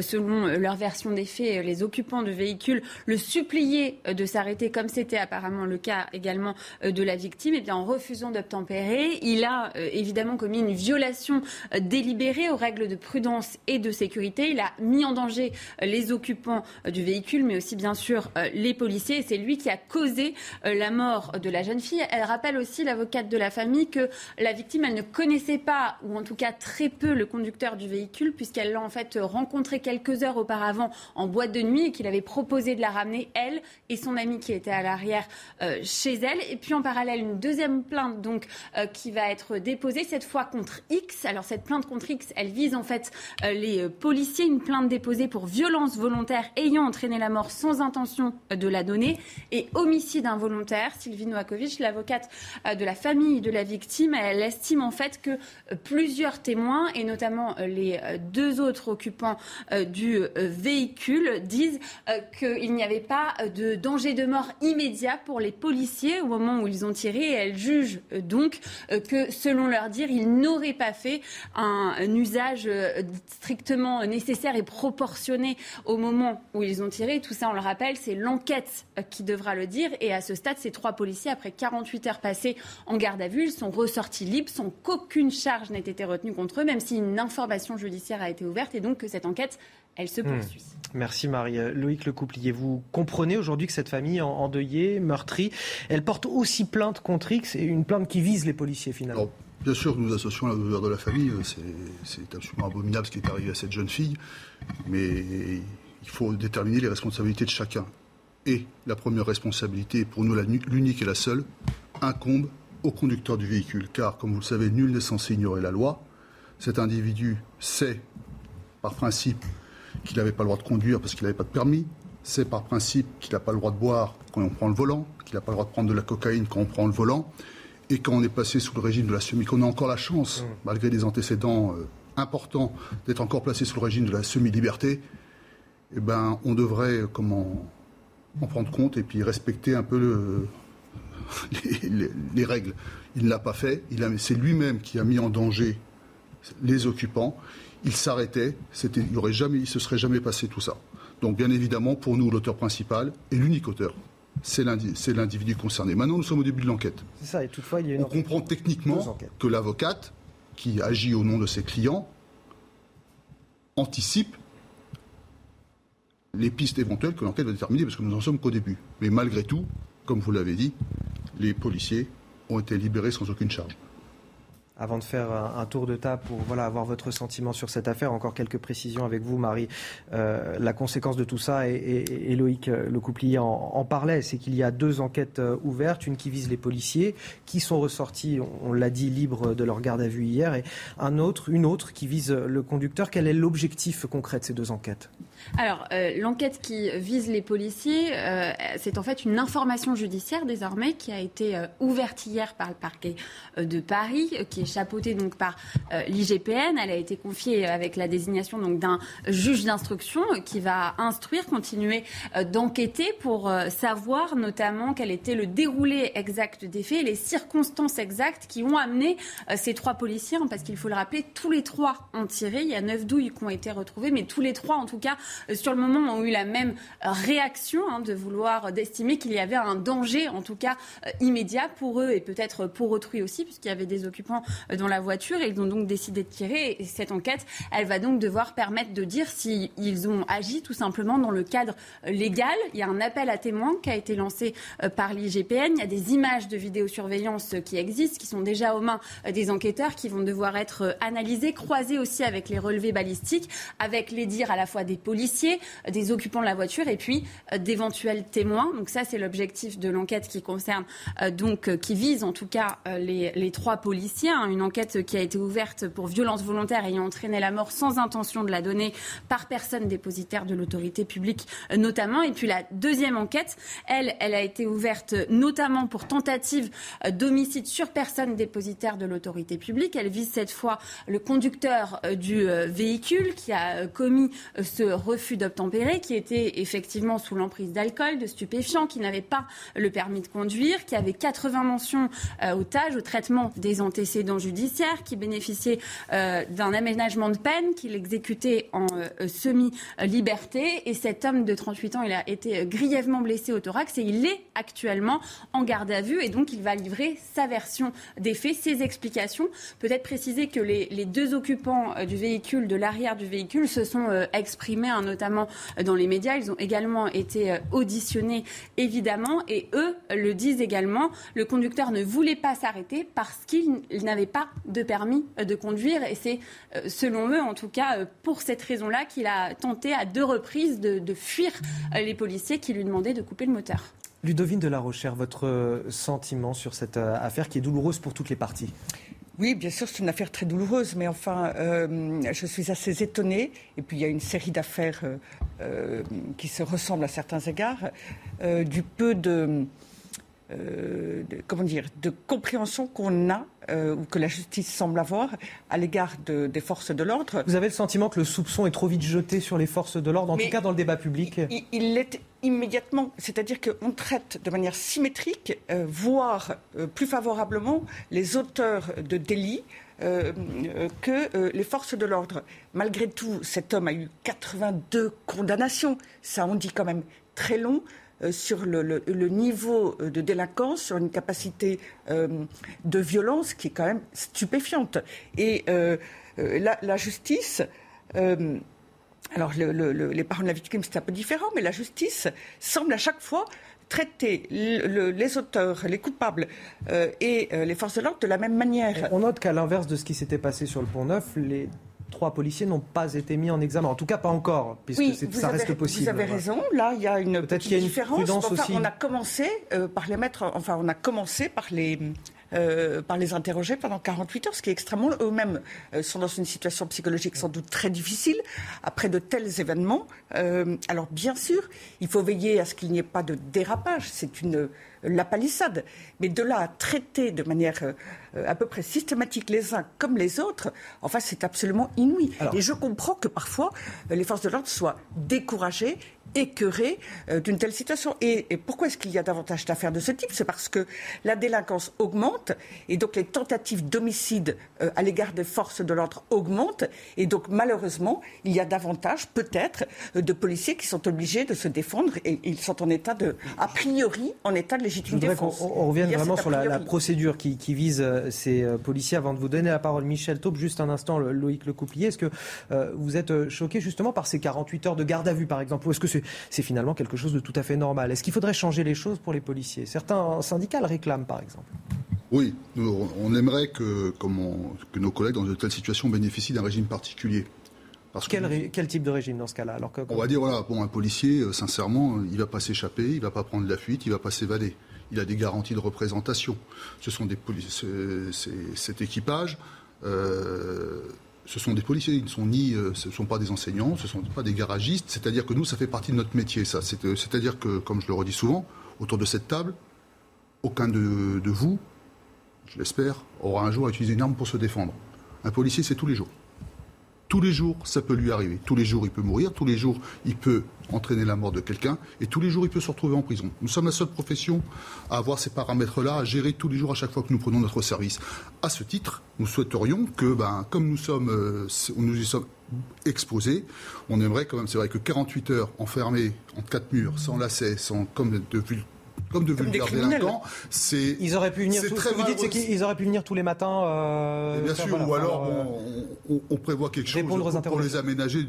selon leur version des faits, les occupants du véhicule, le suppliaient de s'arrêter comme c'était apparemment le cas également de la victime, et eh bien en refusant d'obtempérer, il a évidemment commis une violation délibérée aux règles de prudence et de sécurité. Il a mis en danger les occupants du véhicule, mais aussi bien sûr les policiers. Et c'est lui qui a causé la mort de la jeune fille. Elle rappelle aussi, l'avocate de la famille, que la victime, elle ne connaissait pas, ou en tout cas très peu, le conducteur du véhicule, puisqu'elle l'a en fait rencontré quelques heures auparavant en boîte de nuit et qu'il avait proposé de la ramener, elle et son ami qui était à l'arrière euh, chez elle. Et puis en parallèle, une deuxième plainte donc euh, qui va être déposée cette fois contre X. Alors cette plainte contre X, elle vise en fait euh, les policiers. Une plainte déposée pour violence volontaire ayant entraîné la mort sans intention de la donner et homicide involontaire. Sylvie Noakovic, l'avocate de la famille de la victime, elle estime en fait que plusieurs témoins et notamment les deux autres occupants du véhicule disent qu'il n'y avait pas de danger de mort immédiat pour les policiers au moment où ils ont tiré. Et elle juge euh, donc euh, que, selon leur dire, ils n'auraient pas fait un, usage euh, strictement nécessaire et proportionné au moment où ils ont tiré. Tout ça, on le rappelle, c'est l'enquête qui devra le dire. Et à ce stade, ces trois policiers, après 48 heures passées en garde à vue, ils sont ressortis libres sans qu'aucune charge n'ait été retenue contre eux, même si une information judiciaire a été ouverte donc que cette enquête elle se hmm. poursuit. Merci Marie. Loïc Lecouplier, vous comprenez aujourd'hui que cette famille endeuillée, meurtrie, elle porte aussi plainte contre X et une plainte qui vise les policiers finalement Bien sûr, nous associons la douleur de la famille. C'est absolument abominable ce qui est arrivé à cette jeune fille. Mais il faut déterminer les responsabilités de chacun. Et la première responsabilité, pour nous l'unique et la seule, incombe au conducteur du véhicule. Car, comme vous le savez, nul n'est censé ignorer la loi. Cet individu sait, par principe, qu'il n'avait pas le droit de conduire parce qu'il n'avait pas de permis. C'est par principe qu'il n'a pas le droit de boire quand on prend le volant, qu'il n'a pas le droit de prendre de la cocaïne quand on prend le volant. Et quand on est passé sous le régime de la semi, qu'on a encore la chance, mmh. malgré des antécédents euh, importants, d'être encore placé sous le régime de la semi-liberté, eh ben, on devrait euh, comment, en prendre compte et puis respecter un peu le, les, règles. Il ne l'a pas fait. C'est lui-même qui a mis en danger les occupants il s'arrêtait, il ne jamais, se serait jamais passé tout ça. Donc bien évidemment, pour nous, l'auteur principal et l'unique auteur, c'est l'individu concerné. Maintenant, nous sommes au début de l'enquête. C'est ça, et toutefois, il y a une On comprend techniquement que l'avocate, qui agit au nom de ses clients, anticipe les pistes éventuelles que l'enquête va déterminer, parce que nous n'en sommes qu'au début. Mais malgré tout, comme vous l'avez dit, les policiers ont été libérés sans aucune charge. Avant de faire un, tour de table pour voilà, avoir votre sentiment sur cette affaire, encore quelques précisions avec vous, Marie. Euh, la conséquence de tout ça, et, Loïc euh, Le Couplier en, parlait, c'est qu'il y a deux enquêtes euh, ouvertes, une qui vise les policiers, qui sont ressortis, on, l'a dit, libres de leur garde à vue hier, et un autre, une autre qui vise le conducteur. Quel est l'objectif concret de ces deux enquêtes? Alors, l'enquête qui vise les policiers, c'est en fait une information judiciaire désormais qui a été ouverte hier par le parquet de Paris, qui est chapeautée donc par euh, l'IGPN. Elle a été confiée avec la désignation donc d'un juge d'instruction qui va instruire, continuer euh, d'enquêter pour euh, savoir notamment quel était le déroulé exact des faits, les circonstances exactes qui ont amené ces trois policiers, hein, parce qu'il faut le rappeler, tous les trois ont tiré. Il y a neuf douilles qui ont été retrouvées, mais tous les trois, en tout cas, sur le moment, ont eu la même réaction hein, de vouloir, d'estimer qu'il y avait un danger, en tout cas immédiat pour eux et peut-être pour autrui aussi, puisqu'il y avait des occupants dans la voiture et ils ont donc décidé de tirer. Et cette enquête, elle va donc devoir permettre de dire s'ils ont agi tout simplement dans le cadre légal. Il y a un appel à témoins qui a été lancé par l'IGPN. Il y a des images de vidéosurveillance qui existent, qui sont déjà aux mains des enquêteurs, qui vont devoir être analysées, croisées aussi avec les relevés balistiques, avec les dires à la fois des policiers, des occupants de la voiture et puis d'éventuels témoins. Donc ça, c'est l'objectif de l'enquête qui concerne donc qui vise en tout cas les, les trois policiers. Hein. une enquête qui a été ouverte pour violence volontaire ayant entraîné la mort sans intention de la donner par personne dépositaire de l'autorité publique notamment. Et puis la deuxième enquête, elle, elle a été ouverte notamment pour tentative d'homicide sur personne dépositaire de l'autorité publique. Elle vise cette fois le conducteur du véhicule qui a commis ce refus d'obtempérer, qui était effectivement sous l'emprise d'alcool, de stupéfiants, qui n'avait pas le permis de conduire, qui avait 80 mentions au TAGE, au traitement des antécédents judiciaires, qui bénéficiait d'un aménagement de peine, qu'il exécutait en semi-liberté. Et cet homme de 38 ans, il a été grièvement blessé au thorax et il est actuellement en garde à vue. Et donc, il va livrer sa version des faits, ses explications. Peut-être préciser que les, les deux occupants du véhicule, de l'arrière du véhicule, se sont exprimés, hein, notamment dans les médias. Ils ont également été auditionnés, évidemment. Et eux le disent également. Le conducteur ne voulait pas s'arrêter parce qu'il n'avait pas de permis de conduire. Et c'est, selon eux, en tout cas, pour cette raison-là, qu'il a tenté à deux reprises de, de fuir les policiers qui lui demandaient de couper le moteur. Ludovine de la Rochère, votre sentiment sur cette affaire qui est douloureuse pour toutes les parties? Oui, bien sûr, c'est une affaire très douloureuse, mais enfin, euh, je suis assez étonnée. Et puis, il y a une série d'affaires euh, euh, qui se ressemblent à certains égards, euh, du peu de, de, comment dire, de compréhension qu'on a euh, ou que la justice semble avoir à l'égard de, des forces de l'ordre. Vous avez le sentiment que le soupçon est trop vite jeté sur les forces de l'ordre, en Mais tout cas dans le débat public? Il l'est immédiatement, c'est-à-dire qu'on traite de manière symétrique, euh, voire euh, plus favorablement, les auteurs de délits. Euh, que les forces de l'ordre. Malgré tout, cet homme a eu 82 condamnations. Ça, on dit quand même très long sur le, niveau de délinquance, sur une capacité euh, de violence qui est quand même stupéfiante. Et euh, la, la, justice. Euh, alors, les parents de la victime, c'est un peu différent, mais la justice semble à chaque fois traiter le, les auteurs, les coupables euh, et euh, les forces de l'ordre de la même manière. On note qu'à l'inverse de ce qui s'était passé sur le Pont Neuf, les trois policiers n'ont pas été mis en examen. En tout cas, pas encore, puisque oui, ça avez, reste possible. Vous avez raison. Là, il y a une peut-être qu'il y a une différence. prudence enfin, aussi. On a commencé euh, par les mettre. Enfin, on a commencé par les. Euh, par les interroger pendant 48 heures, ce qui est extrêmement. Eux-mêmes euh, sont dans une situation psychologique sans doute très difficile après de tels événements. Euh, alors, bien sûr, il faut veiller à ce qu'il n'y ait pas de dérapage. C'est une la palissade. Mais de là à traiter de manière euh, à peu près systématique les uns comme les autres, enfin, c'est absolument inouï. Alors, Et je comprends que parfois, les forces de l'ordre soient découragées écœurés euh, d'une telle situation. Et, et pourquoi est-ce qu'il y a davantage d'affaires de ce type? C'est parce que la délinquance augmente et donc les tentatives d'homicide euh, à l'égard des forces de l'ordre augmentent. Et donc malheureusement, il y a davantage peut-être euh, de policiers qui sont obligés de se défendre et ils sont en état de, a priori, en état de légitime défense. On, on revienne vraiment sur la, la, procédure qui, qui vise ces policiers. Avant de vous donner la parole, Michel Taube, juste un instant, le, Loïc Lecouplier, est-ce que euh, vous êtes choqué justement par ces 48 heures de garde à vue, par exemple, ou est-ce que c'est c'est finalement quelque chose de tout à fait normal. Est-ce qu'il faudrait changer les choses pour les policiers? Certains syndicats le réclament, par exemple. Oui, nous, on aimerait que, comme on, que nos collègues dans de telles situations bénéficient d'un régime particulier. Parce quel, que, quel, type de régime dans ce cas-là? Alors que, On va dire, voilà, bon, un policier, euh, sincèrement, il ne va pas s'échapper, il ne va pas prendre la fuite, il ne va pas s'évader. Il a des garanties de représentation. Ce sont des cet équipage. Euh, ce sont des policiers, ils ne sont ni, euh, ce ne sont pas des enseignants, ce ne sont pas des garagistes. C'est-à-dire que nous, ça fait partie de notre métier, ça. C'est-à-dire que, comme je le redis souvent, autour de cette table, aucun de, de vous, je l'espère, aura un jour à utiliser une arme pour se défendre. Un policier, c'est tous les jours. Tous les jours, ça peut lui arriver. Tous les jours, il peut mourir. Tous les jours, il peut entraîner la mort de quelqu'un. Et tous les jours, il peut se retrouver en prison. Nous sommes la seule profession à avoir ces paramètres-là, à gérer tous les jours à chaque fois que nous prenons notre service. À ce titre, nous souhaiterions que, ben, comme nous euh, y sommes exposés, on aimerait quand même, c'est vrai que 48 heures enfermés entre quatre murs, sans lacets, sans, comme depuis comme de vulgaires délinquants. C'est ils auraient pu venir. Tout, très vous dites, c'est qu'ils auraient pu venir tous les matins. Euh, bien sûr, ou alors euh, on, prévoit quelque chose pour, les aménager,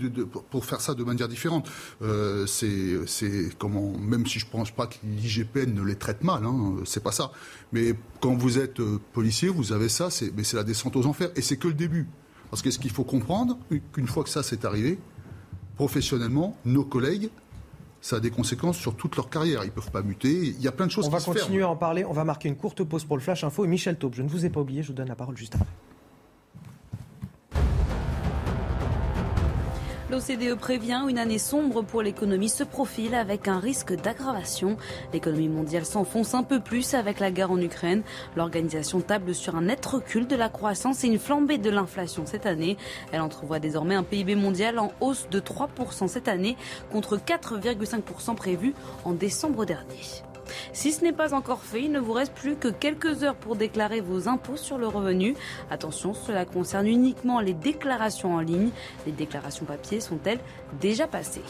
pour faire ça de manière différente. Euh, c'est comment, même si je pense pas que l'IGPN ne les traite mal, hein, c'est pas ça. Mais quand vous êtes policier, vous avez ça, mais c'est la descente aux enfers, et c'est que le début. Parce que ce qu'il faut comprendre, qu'une fois que ça s'est arrivé, professionnellement, nos collègues ça a des conséquences sur toute leur carrière. Ils ne peuvent pas muter. Il y a plein de choses on qui se On va continuer à en parler. On va marquer une courte pause pour le Flash Info. Et Michel Taube, je ne vous ai pas oublié, je vous donne la parole juste après. L'OCDE prévient une année sombre pour l'économie se profile avec un risque d'aggravation. L'économie mondiale s'enfonce un peu plus avec la guerre en Ukraine. L'organisation table sur un net recul de la croissance et une flambée de l'inflation cette année. Elle entrevoit désormais un PIB mondial en hausse de 3% cette année contre 4,5% prévu en décembre dernier. Si ce n'est pas encore fait, il ne vous reste plus que quelques heures pour déclarer vos impôts sur le revenu. Attention, cela concerne uniquement les déclarations en ligne. Les déclarations papier sont-elles déjà passées?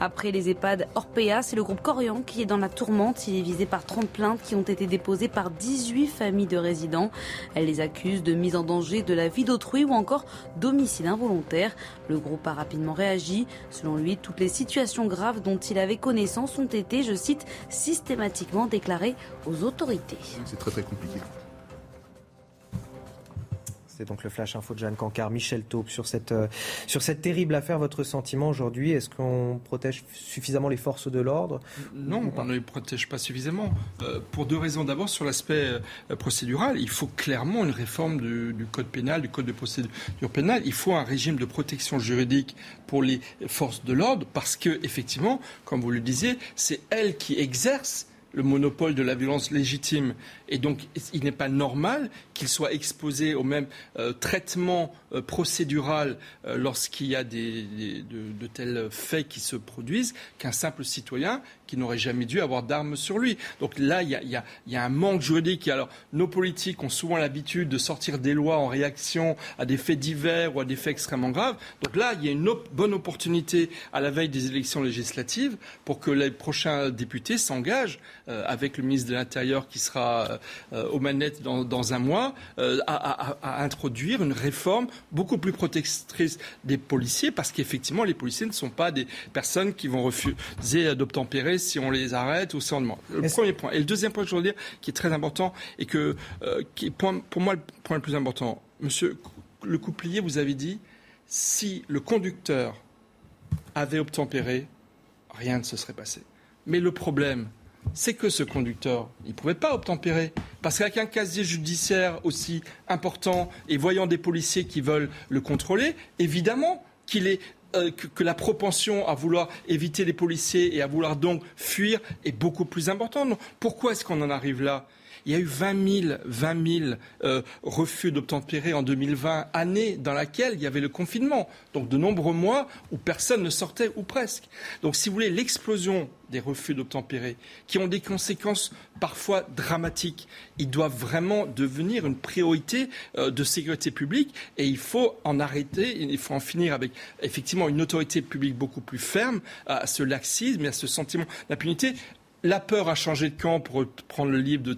Après les EHPAD Orpea, c'est le groupe Corian qui est dans la tourmente. Il est visé par 30 plaintes qui ont été déposées par 18 familles de résidents. Elle les accuse de mise en danger de la vie d'autrui ou encore d'homicide involontaire. Le groupe a rapidement réagi. Selon lui, toutes les situations graves dont il avait connaissance ont été, je cite, systématiquement déclarées aux autorités. C'est très très compliqué. C'est donc le flash info de Jeanne Cancard, Michel Taupe sur cette, euh, sur cette terrible affaire. Votre sentiment aujourd'hui, est-ce qu'on protège suffisamment les forces de l'ordre Non, on ne les protège pas suffisamment. Euh, pour deux raisons. D'abord, sur l'aspect euh, procédural, il faut clairement une réforme du, du, code pénal, du code de procédure pénale. Il faut un régime de protection juridique pour les forces de l'ordre parce que, effectivement, comme vous le disiez, c'est elles qui exercent le monopole de la violence légitime. Et donc, il n'est pas normal qu'il soit exposé au même euh, traitement euh, procédural euh, lorsqu'il y a des, de, tels faits qui se produisent qu'un simple citoyen qui n'aurait jamais dû avoir d'armes sur lui. Donc là, il y, a, y a, un manque juridique. alors, nos politiques ont souvent l'habitude de sortir des lois en réaction à des faits divers ou à des faits extrêmement graves. Donc là, il y a une bonne opportunité à la veille des élections législatives pour que les prochains députés s'engagent avec le ministre de l'Intérieur qui sera euh, aux manettes dans, un mois, euh, à, introduire une réforme beaucoup plus protectrice des policiers, parce qu'effectivement, les policiers ne sont pas des personnes qui vont refuser d'obtempérer si on les arrête ou si on demande. Le premier point. Et le deuxième point que je veux dire, qui est très important, et que, euh, qui pour moi, le point le plus important, monsieur le couplier, vous avez dit, si le conducteur avait obtempéré, rien ne se serait passé. Mais le problème, c'est que ce conducteur, il ne pouvait pas obtempérer. Parce qu'avec un casier judiciaire aussi important et voyant des policiers qui veulent le contrôler, évidemment euh, que, la propension à vouloir éviter les policiers et à vouloir donc fuir est beaucoup plus importante. pourquoi est-ce qu'on en arrive là? Il y a eu 20 000, 20 000 refus d'obtempérer en 2020, année dans laquelle il y avait le confinement. Donc de nombreux mois où personne ne sortait ou presque. Donc si vous voulez, l'explosion des refus d'obtempérer, qui ont des conséquences parfois dramatiques, ils doivent vraiment devenir une priorité euh, de sécurité publique et il faut en arrêter, il faut en finir avec effectivement une autorité publique beaucoup plus ferme à ce laxisme et à ce sentiment d'impunité la peur a changé de camp, pour prendre le livre de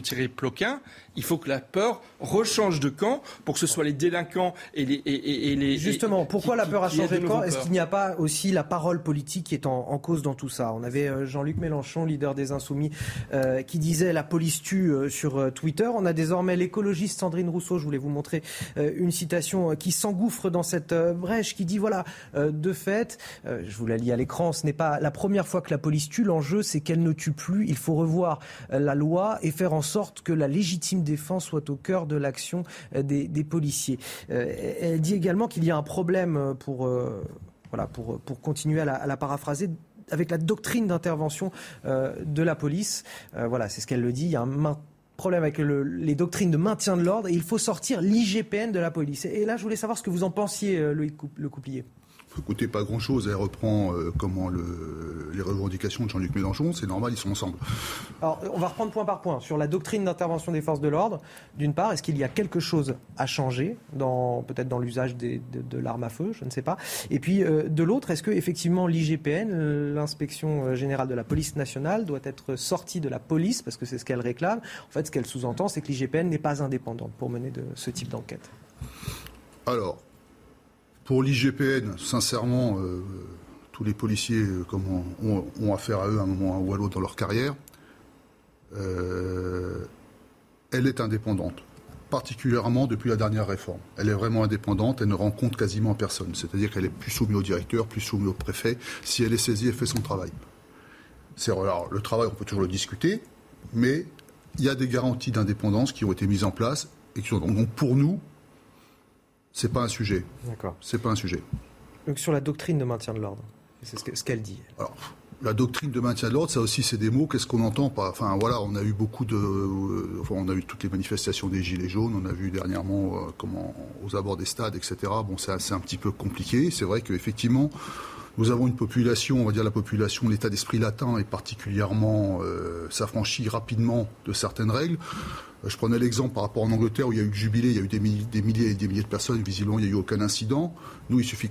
Thierry, Ploquin. Il faut que la peur rechange de camp pour que ce soit les délinquants et les. Justement, pourquoi la peur a changé de camp Est-ce qu'il n'y a pas aussi la parole politique qui est en, cause dans tout ça On avait euh, Jean-Luc Mélenchon, leader des Insoumis, euh, qui disait la police tue euh, sur Twitter. On a désormais l'écologiste Sandrine Rousseau, je voulais vous montrer une citation qui s'engouffre dans cette brèche, qui dit voilà, de fait, je vous la lis à l'écran, ce n'est pas la première fois que la police tue, l'enjeu c'est qu'elle ne tue plus. Il faut revoir la loi et faire en sorte que la légitime défense soit au cœur de l'action euh, des, policiers. Euh, elle dit également qu'il y a un problème pour, voilà, pour, pour continuer à la, paraphraser avec la doctrine d'intervention de la police. voilà, c'est ce qu'elle le dit. Il y a un problème avec les doctrines de maintien de l'ordre et il faut sortir l'IGPN de la police. Et là, je voulais savoir ce que vous en pensiez, Loïc Le Couplier. Écoutez, pas grand-chose. Elle reprend euh, comment le, les revendications de Jean-Luc Mélenchon. C'est normal, ils sont ensemble. Alors, on va reprendre point par point sur la doctrine d'intervention des forces de l'ordre. D'une part, est-ce qu'il y a quelque chose à changer, dans, peut-être dans l'usage de, de l'arme à feu, je ne sais pas. Et puis, euh, de l'autre, est-ce que effectivement l'IGPN, euh, l'inspection générale de la police nationale, doit être sortie de la police parce que c'est ce qu'elle réclame? En fait, ce qu'elle sous-entend, c'est que l'IGPN n'est pas indépendante pour mener de ce type d'enquête. Alors, pour l'IGPN, sincèrement, euh, tous les policiers euh, ont, affaire à eux à un moment ou à l'autre dans leur carrière. Euh, elle est indépendante, particulièrement depuis la dernière réforme. Elle est vraiment indépendante, elle ne rend compte quasiment personne. C'est-à-dire qu'elle est plus soumise au directeur, plus soumise au préfet. Si elle est saisie, elle fait son travail. Alors, le travail, on peut toujours le discuter, mais il y a des garanties d'indépendance qui ont été mises en place et qui sont donc pour nous c'est pas un sujet. D'accord. C'est pas un sujet. Donc sur la doctrine de maintien de l'ordre, c'est ce qu'elle dit. Alors, la doctrine de maintien de l'ordre, ça aussi, c'est des mots. Qu'est-ce qu'on entend par Enfin, voilà, on a eu beaucoup de. Euh, enfin, on a eu toutes les manifestations des Gilets jaunes. On a vu dernièrement euh, comment aux abords des stades, etc. Bon, c'est un petit peu compliqué. C'est vrai qu'effectivement, nous avons une population, on va dire la population, l'état d'esprit latin est particulièrement euh, s'affranchit rapidement de certaines règles. Je prenais l'exemple par rapport en Angleterre où il y a eu le jubilé, il y a eu des, milliers et des milliers de personnes, visiblement il n'y a eu aucun incident. Nous, il suffit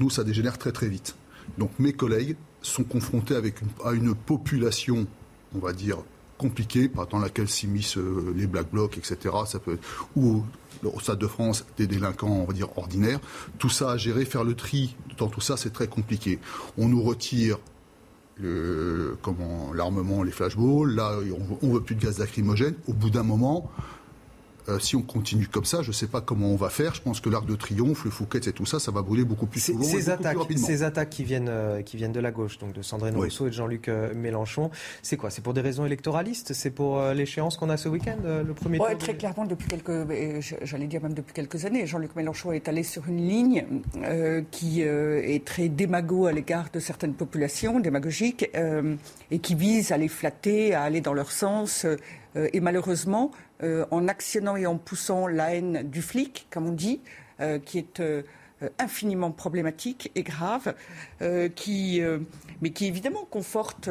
nous, ça dégénère très très vite. Donc mes collègues sont confrontés à une population, on va dire, compliquée, dans laquelle s'immiscent euh, les black blocs, etc. Ça peut ou au Stade de France, des délinquants, on va dire, ordinaires. Tout ça à gérer, faire le tri dans tout ça, c'est très compliqué. On nous retire comment, l'armement, les flashballs. Là, on, ne veut plus de gaz lacrymogène. Au bout d'un moment, euh, si on continue comme ça, je ne sais pas comment on va faire. Je pense que l'Arc de Triomphe, le Fouquet et tout ça, ça va brûler beaucoup plus souvent ces attaques, Ces attaques qui viennent, euh, qui viennent de la gauche, donc de Sandrine Rousseau et de Jean-Luc euh, Mélenchon, c'est quoi? C'est pour des raisons électoralistes? C'est pour l'échéance qu'on a ce week-end, le premier ouais, Très clairement, depuis quelques, j'allais dire même depuis quelques années, Jean-Luc Mélenchon est allé sur une ligne qui est très démago à l'égard de certaines populations, démagogique, et qui vise à les flatter, à aller dans leur sens. et malheureusement, euh, en actionnant et en poussant la haine du flic, comme on dit, euh, qui est euh, infiniment problématique et grave, qui, mais qui évidemment conforte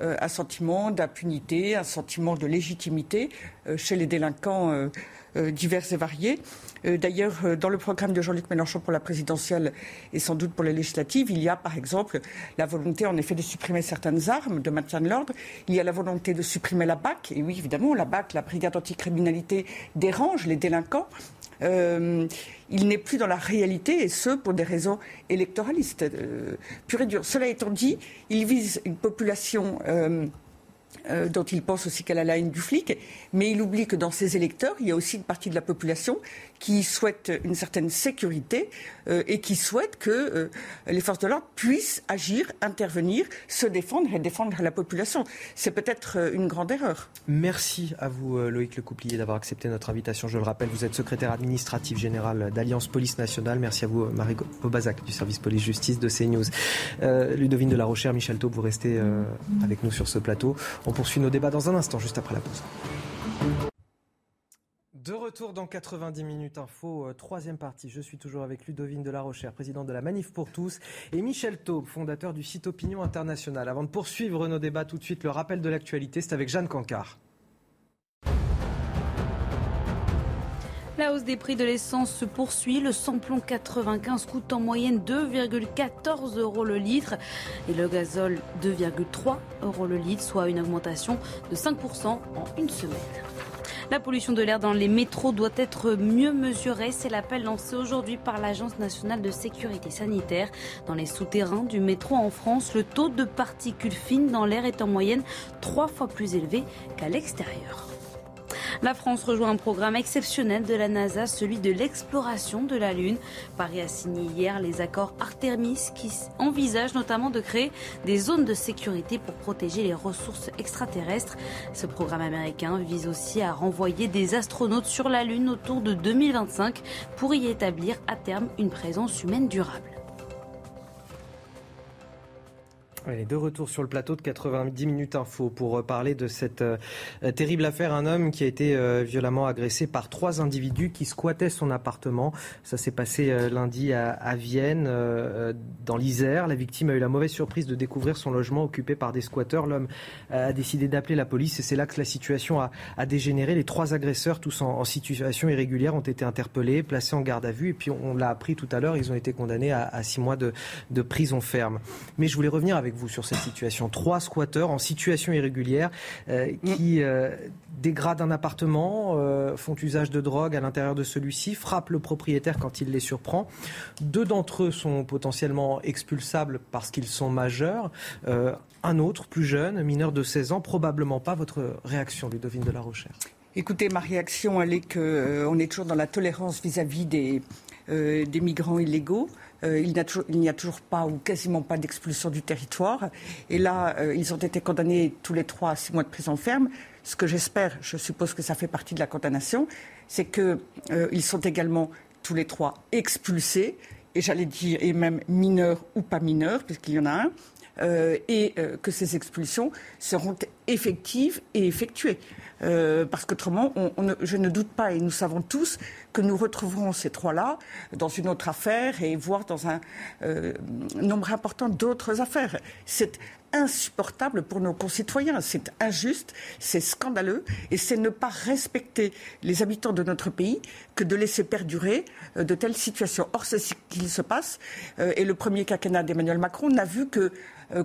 un sentiment d'impunité, un sentiment de légitimité chez les délinquants divers et variés. D'ailleurs, dans le programme de Jean-Luc Mélenchon pour la présidentielle et sans doute pour les législatives, il y a par exemple la volonté en effet de supprimer certaines armes de maintien de l'ordre. Il y a la volonté de supprimer la BAC. Et oui, évidemment, la BAC, la brigade anticriminalité, dérange les délinquants. Euh, il n'est plus dans la réalité, et ce, pour des raisons électoralistes, euh, et. Cela étant dit, il vise une population euh, euh, dont il pense aussi qu'elle a la haine du flic, mais il oublie que dans ses électeurs, il y a aussi une partie de la population qui souhaite une certaine sécurité euh, et qui souhaite que euh, les forces de l'ordre puissent agir, intervenir, se défendre et défendre la population. C'est peut-être une grande erreur. Merci à vous, Loïc Lecouplier, d'avoir accepté notre invitation. Je le rappelle, vous êtes secrétaire administratif général d'Alliance Police Nationale. Merci à vous, Marie Bobazac, du service police-justice de CNews. Ludovine de la Rochère, Michel Taube, vous restez avec nous sur ce plateau. On poursuit nos débats dans un instant, juste après la pause. De retour dans 90 minutes info, euh, troisième partie. Je suis toujours avec Ludovine de la Rochère, présidente de la Manif pour tous, et Michel Taube, fondateur du site Opinion International. Avant de poursuivre nos débats tout de suite, le rappel de l'actualité, c'est avec Jeanne Cancard. La hausse des prix de l'essence se poursuit. Le samplon 95 coûte en moyenne 2,14 euros le litre et le gazole 2,3 euros le litre, soit une augmentation de 5% en une semaine. La pollution de l'air dans les métros doit être mieux mesurée. C'est l'appel lancé aujourd'hui par l'Agence nationale de sécurité sanitaire. Dans les souterrains du métro en France, le taux de particules fines dans l'air est en moyenne trois fois plus élevé qu'à l'extérieur. La France rejoint un programme exceptionnel de la NASA, celui de l'exploration de la Lune. Paris a signé hier les accords Artemis qui envisagent notamment de créer des zones de sécurité pour protéger les ressources extraterrestres. Ce programme américain vise aussi à renvoyer des astronautes sur la Lune autour de 2025 pour y établir à terme une présence humaine durable. Allez, de retour sur le plateau de 90 minutes info pour euh, parler de cette euh, terrible affaire. Un homme qui a été euh, violemment agressé par trois individus qui squattaient son appartement. Ça s'est passé lundi à, Vienne, dans l'Isère. La victime a eu la mauvaise surprise de découvrir son logement occupé par des squatteurs. L'homme a décidé d'appeler la police et c'est là que la situation a, dégénéré. Les trois agresseurs, tous en, situation irrégulière, ont été interpellés, placés en garde à vue et puis on, l'a appris tout à l'heure, ils ont été condamnés à, à six mois de, de prison ferme. Mais je voulais revenir avec vous sur cette situation. Trois squatteurs en situation irrégulière euh, qui euh, dégradent un appartement, euh, font usage de drogue à l'intérieur de celui-ci, frappent le propriétaire quand il les surprend. Deux d'entre eux sont potentiellement expulsables parce qu'ils sont majeurs. un autre, plus jeune, mineur de 16 ans, probablement pas. Votre réaction, Ludovine de la Rochère? Écoutez, ma réaction, elle est qu'on est toujours dans la tolérance vis-à-vis des, des migrants illégaux. Euh, il n'y a, toujours pas ou quasiment pas d'expulsion du territoire. Et là, euh, ils ont été condamnés tous les trois à six mois de prison ferme. Ce que j'espère, je suppose que ça fait partie de la condamnation, c'est qu'ils euh, sont également tous les trois expulsés, et j'allais dire, et même mineurs ou pas mineurs, puisqu'il y en a un, et que ces expulsions seront effectives et effectuées. Euh, parce qu'autrement, je ne doute pas, et nous savons tous, que nous retrouverons ces trois-là dans une autre affaire et voire dans un euh, nombre important d'autres affaires. C'est insupportable pour nos concitoyens, c'est injuste, c'est scandaleux, et c'est ne pas respecter les habitants de notre pays que de laisser perdurer euh, de telles situations. Or, c'est ce qu'il se passe, et le premier quinquennat d'Emmanuel Macron n'a vu que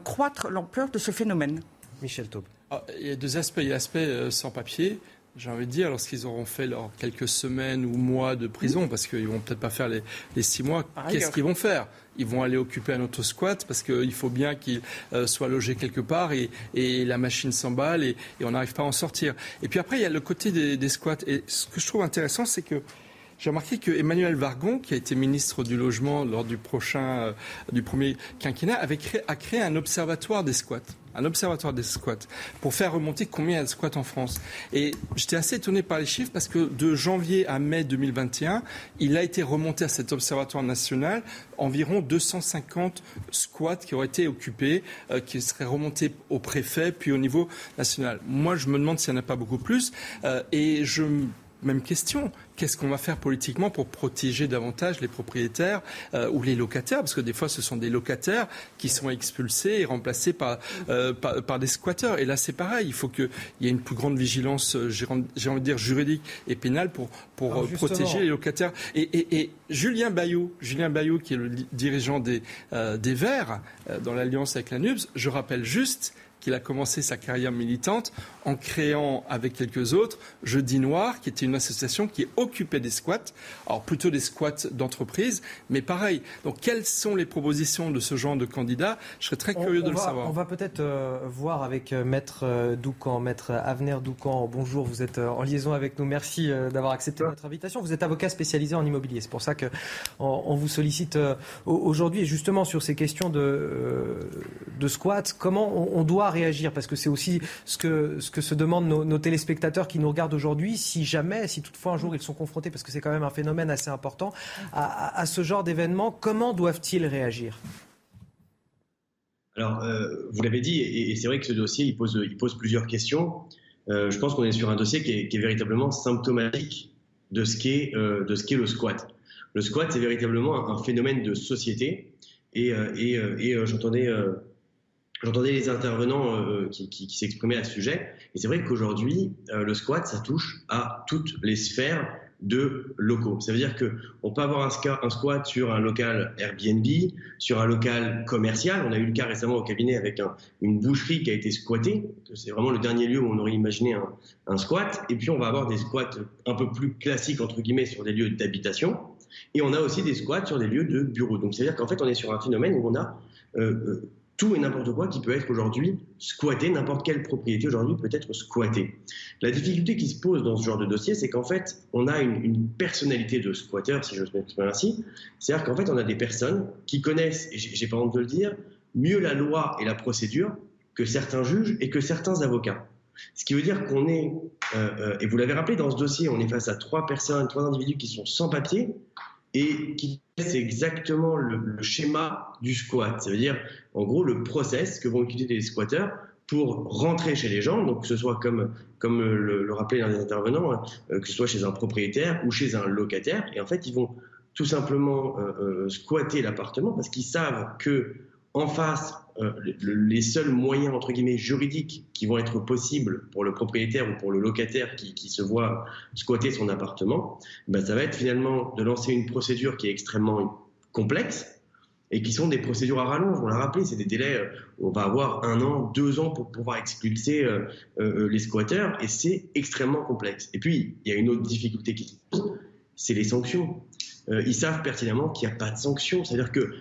croître l'ampleur de ce phénomène. Michel Taube. Ah, il y a deux aspects. Il y a l'aspect euh, sans papier. J'ai envie de dire, lorsqu'ils auront fait leurs quelques semaines ou mois de prison, parce qu'ils vont peut-être pas faire les, six mois, qu'est-ce qu'ils vont faire? Ils vont aller occuper un autre squat parce qu'il faut bien qu'ils euh, soient logés quelque part et, la machine s'emballe et, on n'arrive pas à en sortir. Et puis après, il y a le côté des, squats. Et ce que je trouve intéressant, c'est que j'ai remarqué que Emmanuel Vargon, qui a été ministre du logement lors du prochain, euh, du premier quinquennat, avait créé, a créé un observatoire des squats un observatoire des squats, pour faire remonter combien il y a de squats en France. Et j'étais assez étonné par les chiffres parce que de janvier à mai 2021, il a été remonté à cet observatoire national environ 250 squats qui auraient été occupés, euh, qui seraient remontés au préfet, puis au niveau national. Moi, je me demande s'il n'y en a pas beaucoup plus. Euh, et je même question. Qu'est-ce qu'on va faire politiquement pour protéger davantage les propriétaires euh, ou les locataires? Parce que des fois, ce sont des locataires qui sont expulsés et remplacés par, euh, par, des squatteurs. Et là, c'est pareil. Il faut qu'il y ait une plus grande vigilance, euh, j'ai envie de dire, juridique et pénale pour, pour protéger les locataires. Et, Julien Bayou, Julien Bayou, qui est le dirigeant des, des Verts dans l'alliance avec la NUBS, je rappelle juste qu'il a commencé sa carrière militante en créant avec quelques autres Jeudi Noir, qui était une association qui occupait des squats, alors plutôt des squats d'entreprise, mais pareil. Donc quelles sont les propositions de ce genre de candidat Je serais très curieux de le savoir. On va peut-être euh, voir avec euh, Maître euh, Doucan, Maître Avenir Doucan. Bonjour, vous êtes en liaison avec nous. Merci d'avoir accepté notre invitation. Vous êtes avocat spécialisé en immobilier. C'est pour ça qu'on on vous sollicite aujourd'hui. Et justement sur ces questions de, de squat, comment on, on doit réagir Parce que c'est aussi ce que, ce que se demandent nos, téléspectateurs qui nous regardent aujourd'hui, si jamais, si toutefois un jour ils sont confrontés, parce que c'est quand même un phénomène assez important, à, ce genre d'événement, comment doivent-ils réagir? Alors, euh, vous l'avez dit, et, c'est vrai que ce dossier, il pose, il pose plusieurs questions. Euh, je pense qu'on est sur un dossier qui est, véritablement symptomatique de ce qu'est euh, qu'est le squat. Le squat, c'est véritablement un, phénomène de société. Et, et, et j'entendais J'entendais les intervenants euh, qui, qui, qui s'exprimaient à ce sujet, et c'est vrai qu'aujourd'hui, euh, le squat, ça touche à toutes les sphères de locaux. Ça veut dire que on peut avoir un, squat sur un local Airbnb, sur un local commercial. On a eu le cas récemment au cabinet avec un, une boucherie qui a été squattée. C'est vraiment le dernier lieu où on aurait imaginé un, un, squat. Et puis on va avoir des squats un peu plus classiques entre guillemets sur des lieux d'habitation. Et on a aussi des squats sur des lieux de bureaux. Donc c'est à dire qu'en fait on est sur un phénomène où on a euh, euh tout et n'importe quoi qui peut être aujourd'hui squatté, n'importe quelle propriété aujourd'hui peut être squattée. La difficulté qui se pose dans ce genre de dossier, c'est qu'en fait, on a une, personnalité de squatteur, si je m'exprime ainsi. C'est-à-dire qu'en fait, on a des personnes qui connaissent, et j'ai pas honte de le dire, mieux la loi et la procédure que certains juges et que certains avocats. Ce qui veut dire qu'on est, euh, euh, et vous l'avez rappelé dans ce dossier, on est face à trois personnes, trois individus qui sont sans papier, et qui c'est exactement le, schéma du squat. Ça veut dire, en gros, le process que vont utiliser les squatteurs pour rentrer chez les gens, donc que ce soit comme, comme le, rappelaient l'un des intervenants, hein, euh, que ce soit chez un propriétaire ou chez un locataire. Et en fait, ils vont tout simplement euh, euh, squatter l'appartement parce qu'ils savent que en face, les seuls moyens entre guillemets juridiques qui vont être possibles pour le propriétaire ou pour le locataire qui, se voit squatter son appartement, ben ça va être finalement de lancer une procédure qui est extrêmement complexe, et qui sont des procédures à rallonge. On l'a rappelé, c'est des délais, euh, on va avoir un an, deux ans pour pouvoir expulser euh, euh, les squatteurs, et c'est extrêmement complexe. Et puis, il y a une autre difficulté qui se pose, c'est les sanctions. Ils savent pertinemment qu'il n'y a pas de sanctions, c'est-à-dire que,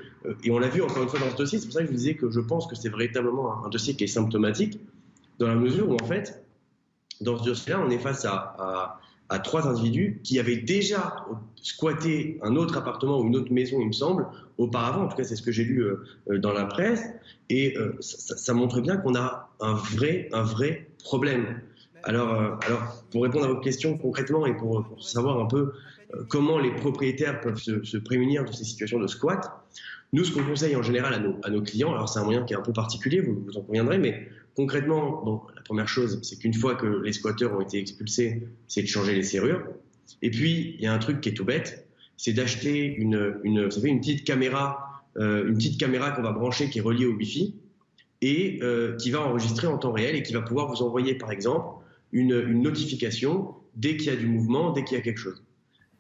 et on l'a vu encore une fois dans ce dossier, c'est pour ça que je vous disais que je pense que c'est véritablement un, dossier qui est symptomatique, dans la mesure où en fait, dans ce dossier-là, on est face à trois individus qui avaient déjà squatté un autre appartement ou une autre maison, il me semble, auparavant. En tout cas, c'est ce que j'ai lu euh, euh, dans la presse. Et euh, ça, montre bien qu'on a un vrai, un vrai problème. Alors, alors, pour répondre à votre question concrètement et pour, savoir un peu comment les propriétaires peuvent se, prémunir de ces situations de squat, nous, ce qu'on conseille en général à nos, clients, alors c'est un moyen qui est un peu particulier, vous, en conviendrez, mais Concrètement, bon, la première chose, c'est qu'une fois que les squatteurs ont été expulsés, c'est de changer les serrures. Et puis, il y a un truc qui est tout bête, c'est d'acheter une, une, petite caméra, euh, une petite caméra qu'on va brancher qui est reliée au Wi-Fi et euh, qui va enregistrer en temps réel et qui va pouvoir vous envoyer, par exemple, une notification dès qu'il y a du mouvement, dès qu'il y a quelque chose.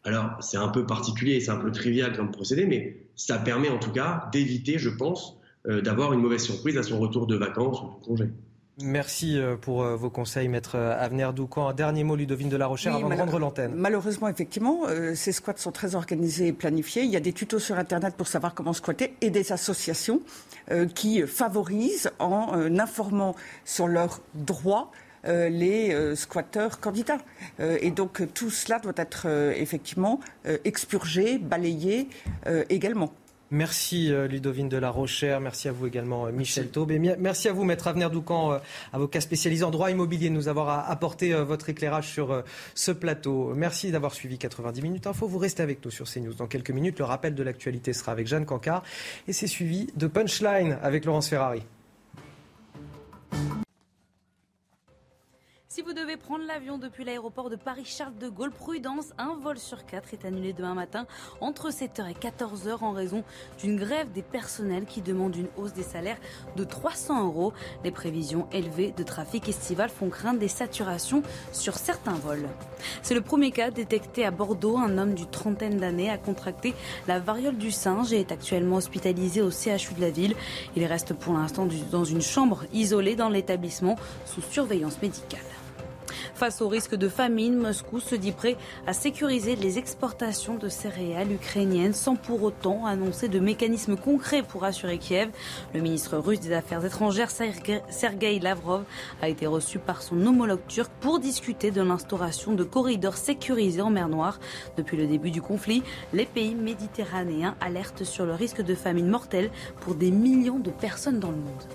Alors, c'est un peu particulier, c'est un peu trivial comme procédé, mais ça permet en tout cas d'éviter, je pense, euh, d'avoir une mauvaise surprise à son retour de vacances ou de congé. Merci euh, pour euh, vos conseils, maître Avenir Doucan. Un dernier mot, Ludovine de la Rochère, avant de rendre l'antenne. Malheureusement, effectivement, ces squats sont très organisés et planifiés. Il y a des tutos sur Internet pour savoir comment squatter et des associations qui favorisent en informant sur leurs droits les squatteurs candidats. et donc tout cela doit être effectivement expurgé, balayé également. Merci euh, Ludovine de la Rochère, merci à vous également euh, Michel Taube et merci à vous Maître Avenir Doucan, euh, avocat spécialisé en droit immobilier, de nous avoir apporté votre éclairage sur ce plateau. Merci d'avoir suivi 90 minutes info. Vous restez avec nous sur CNews. Dans quelques minutes, le rappel de l'actualité sera avec Jeanne Cancard et c'est suivi de Punchline avec Laurence Ferrari. Si vous devez prendre l'avion depuis l'aéroport de Paris-Charles de Gaulle, prudence, un vol sur quatre est annulé demain matin entre 7h et 14h en raison d'une grève des personnels qui demandent une hausse des salaires de 300 euros. Les prévisions élevées de trafic estival font craindre des saturations sur certains vols. C'est le premier cas détecté à Bordeaux. Un homme d'une trentaine d'années a contracté la variole du singe et est actuellement hospitalisé au CHU de la ville. Il reste pour l'instant dans une chambre isolée dans l'établissement sous surveillance médicale. Face au risque de famine, Moscou se dit prêt à sécuriser les exportations de céréales ukrainiennes sans pour autant annoncer de mécanismes concrets pour assurer Kiev. Le ministre russe des Affaires étrangères, Sergei Lavrov, a été reçu par son homologue turc pour discuter de l'instauration de corridors sécurisés en mer Noire. Depuis le début du conflit, les pays méditerranéens alertent sur le risque de famine mortelle pour des millions de personnes dans le monde.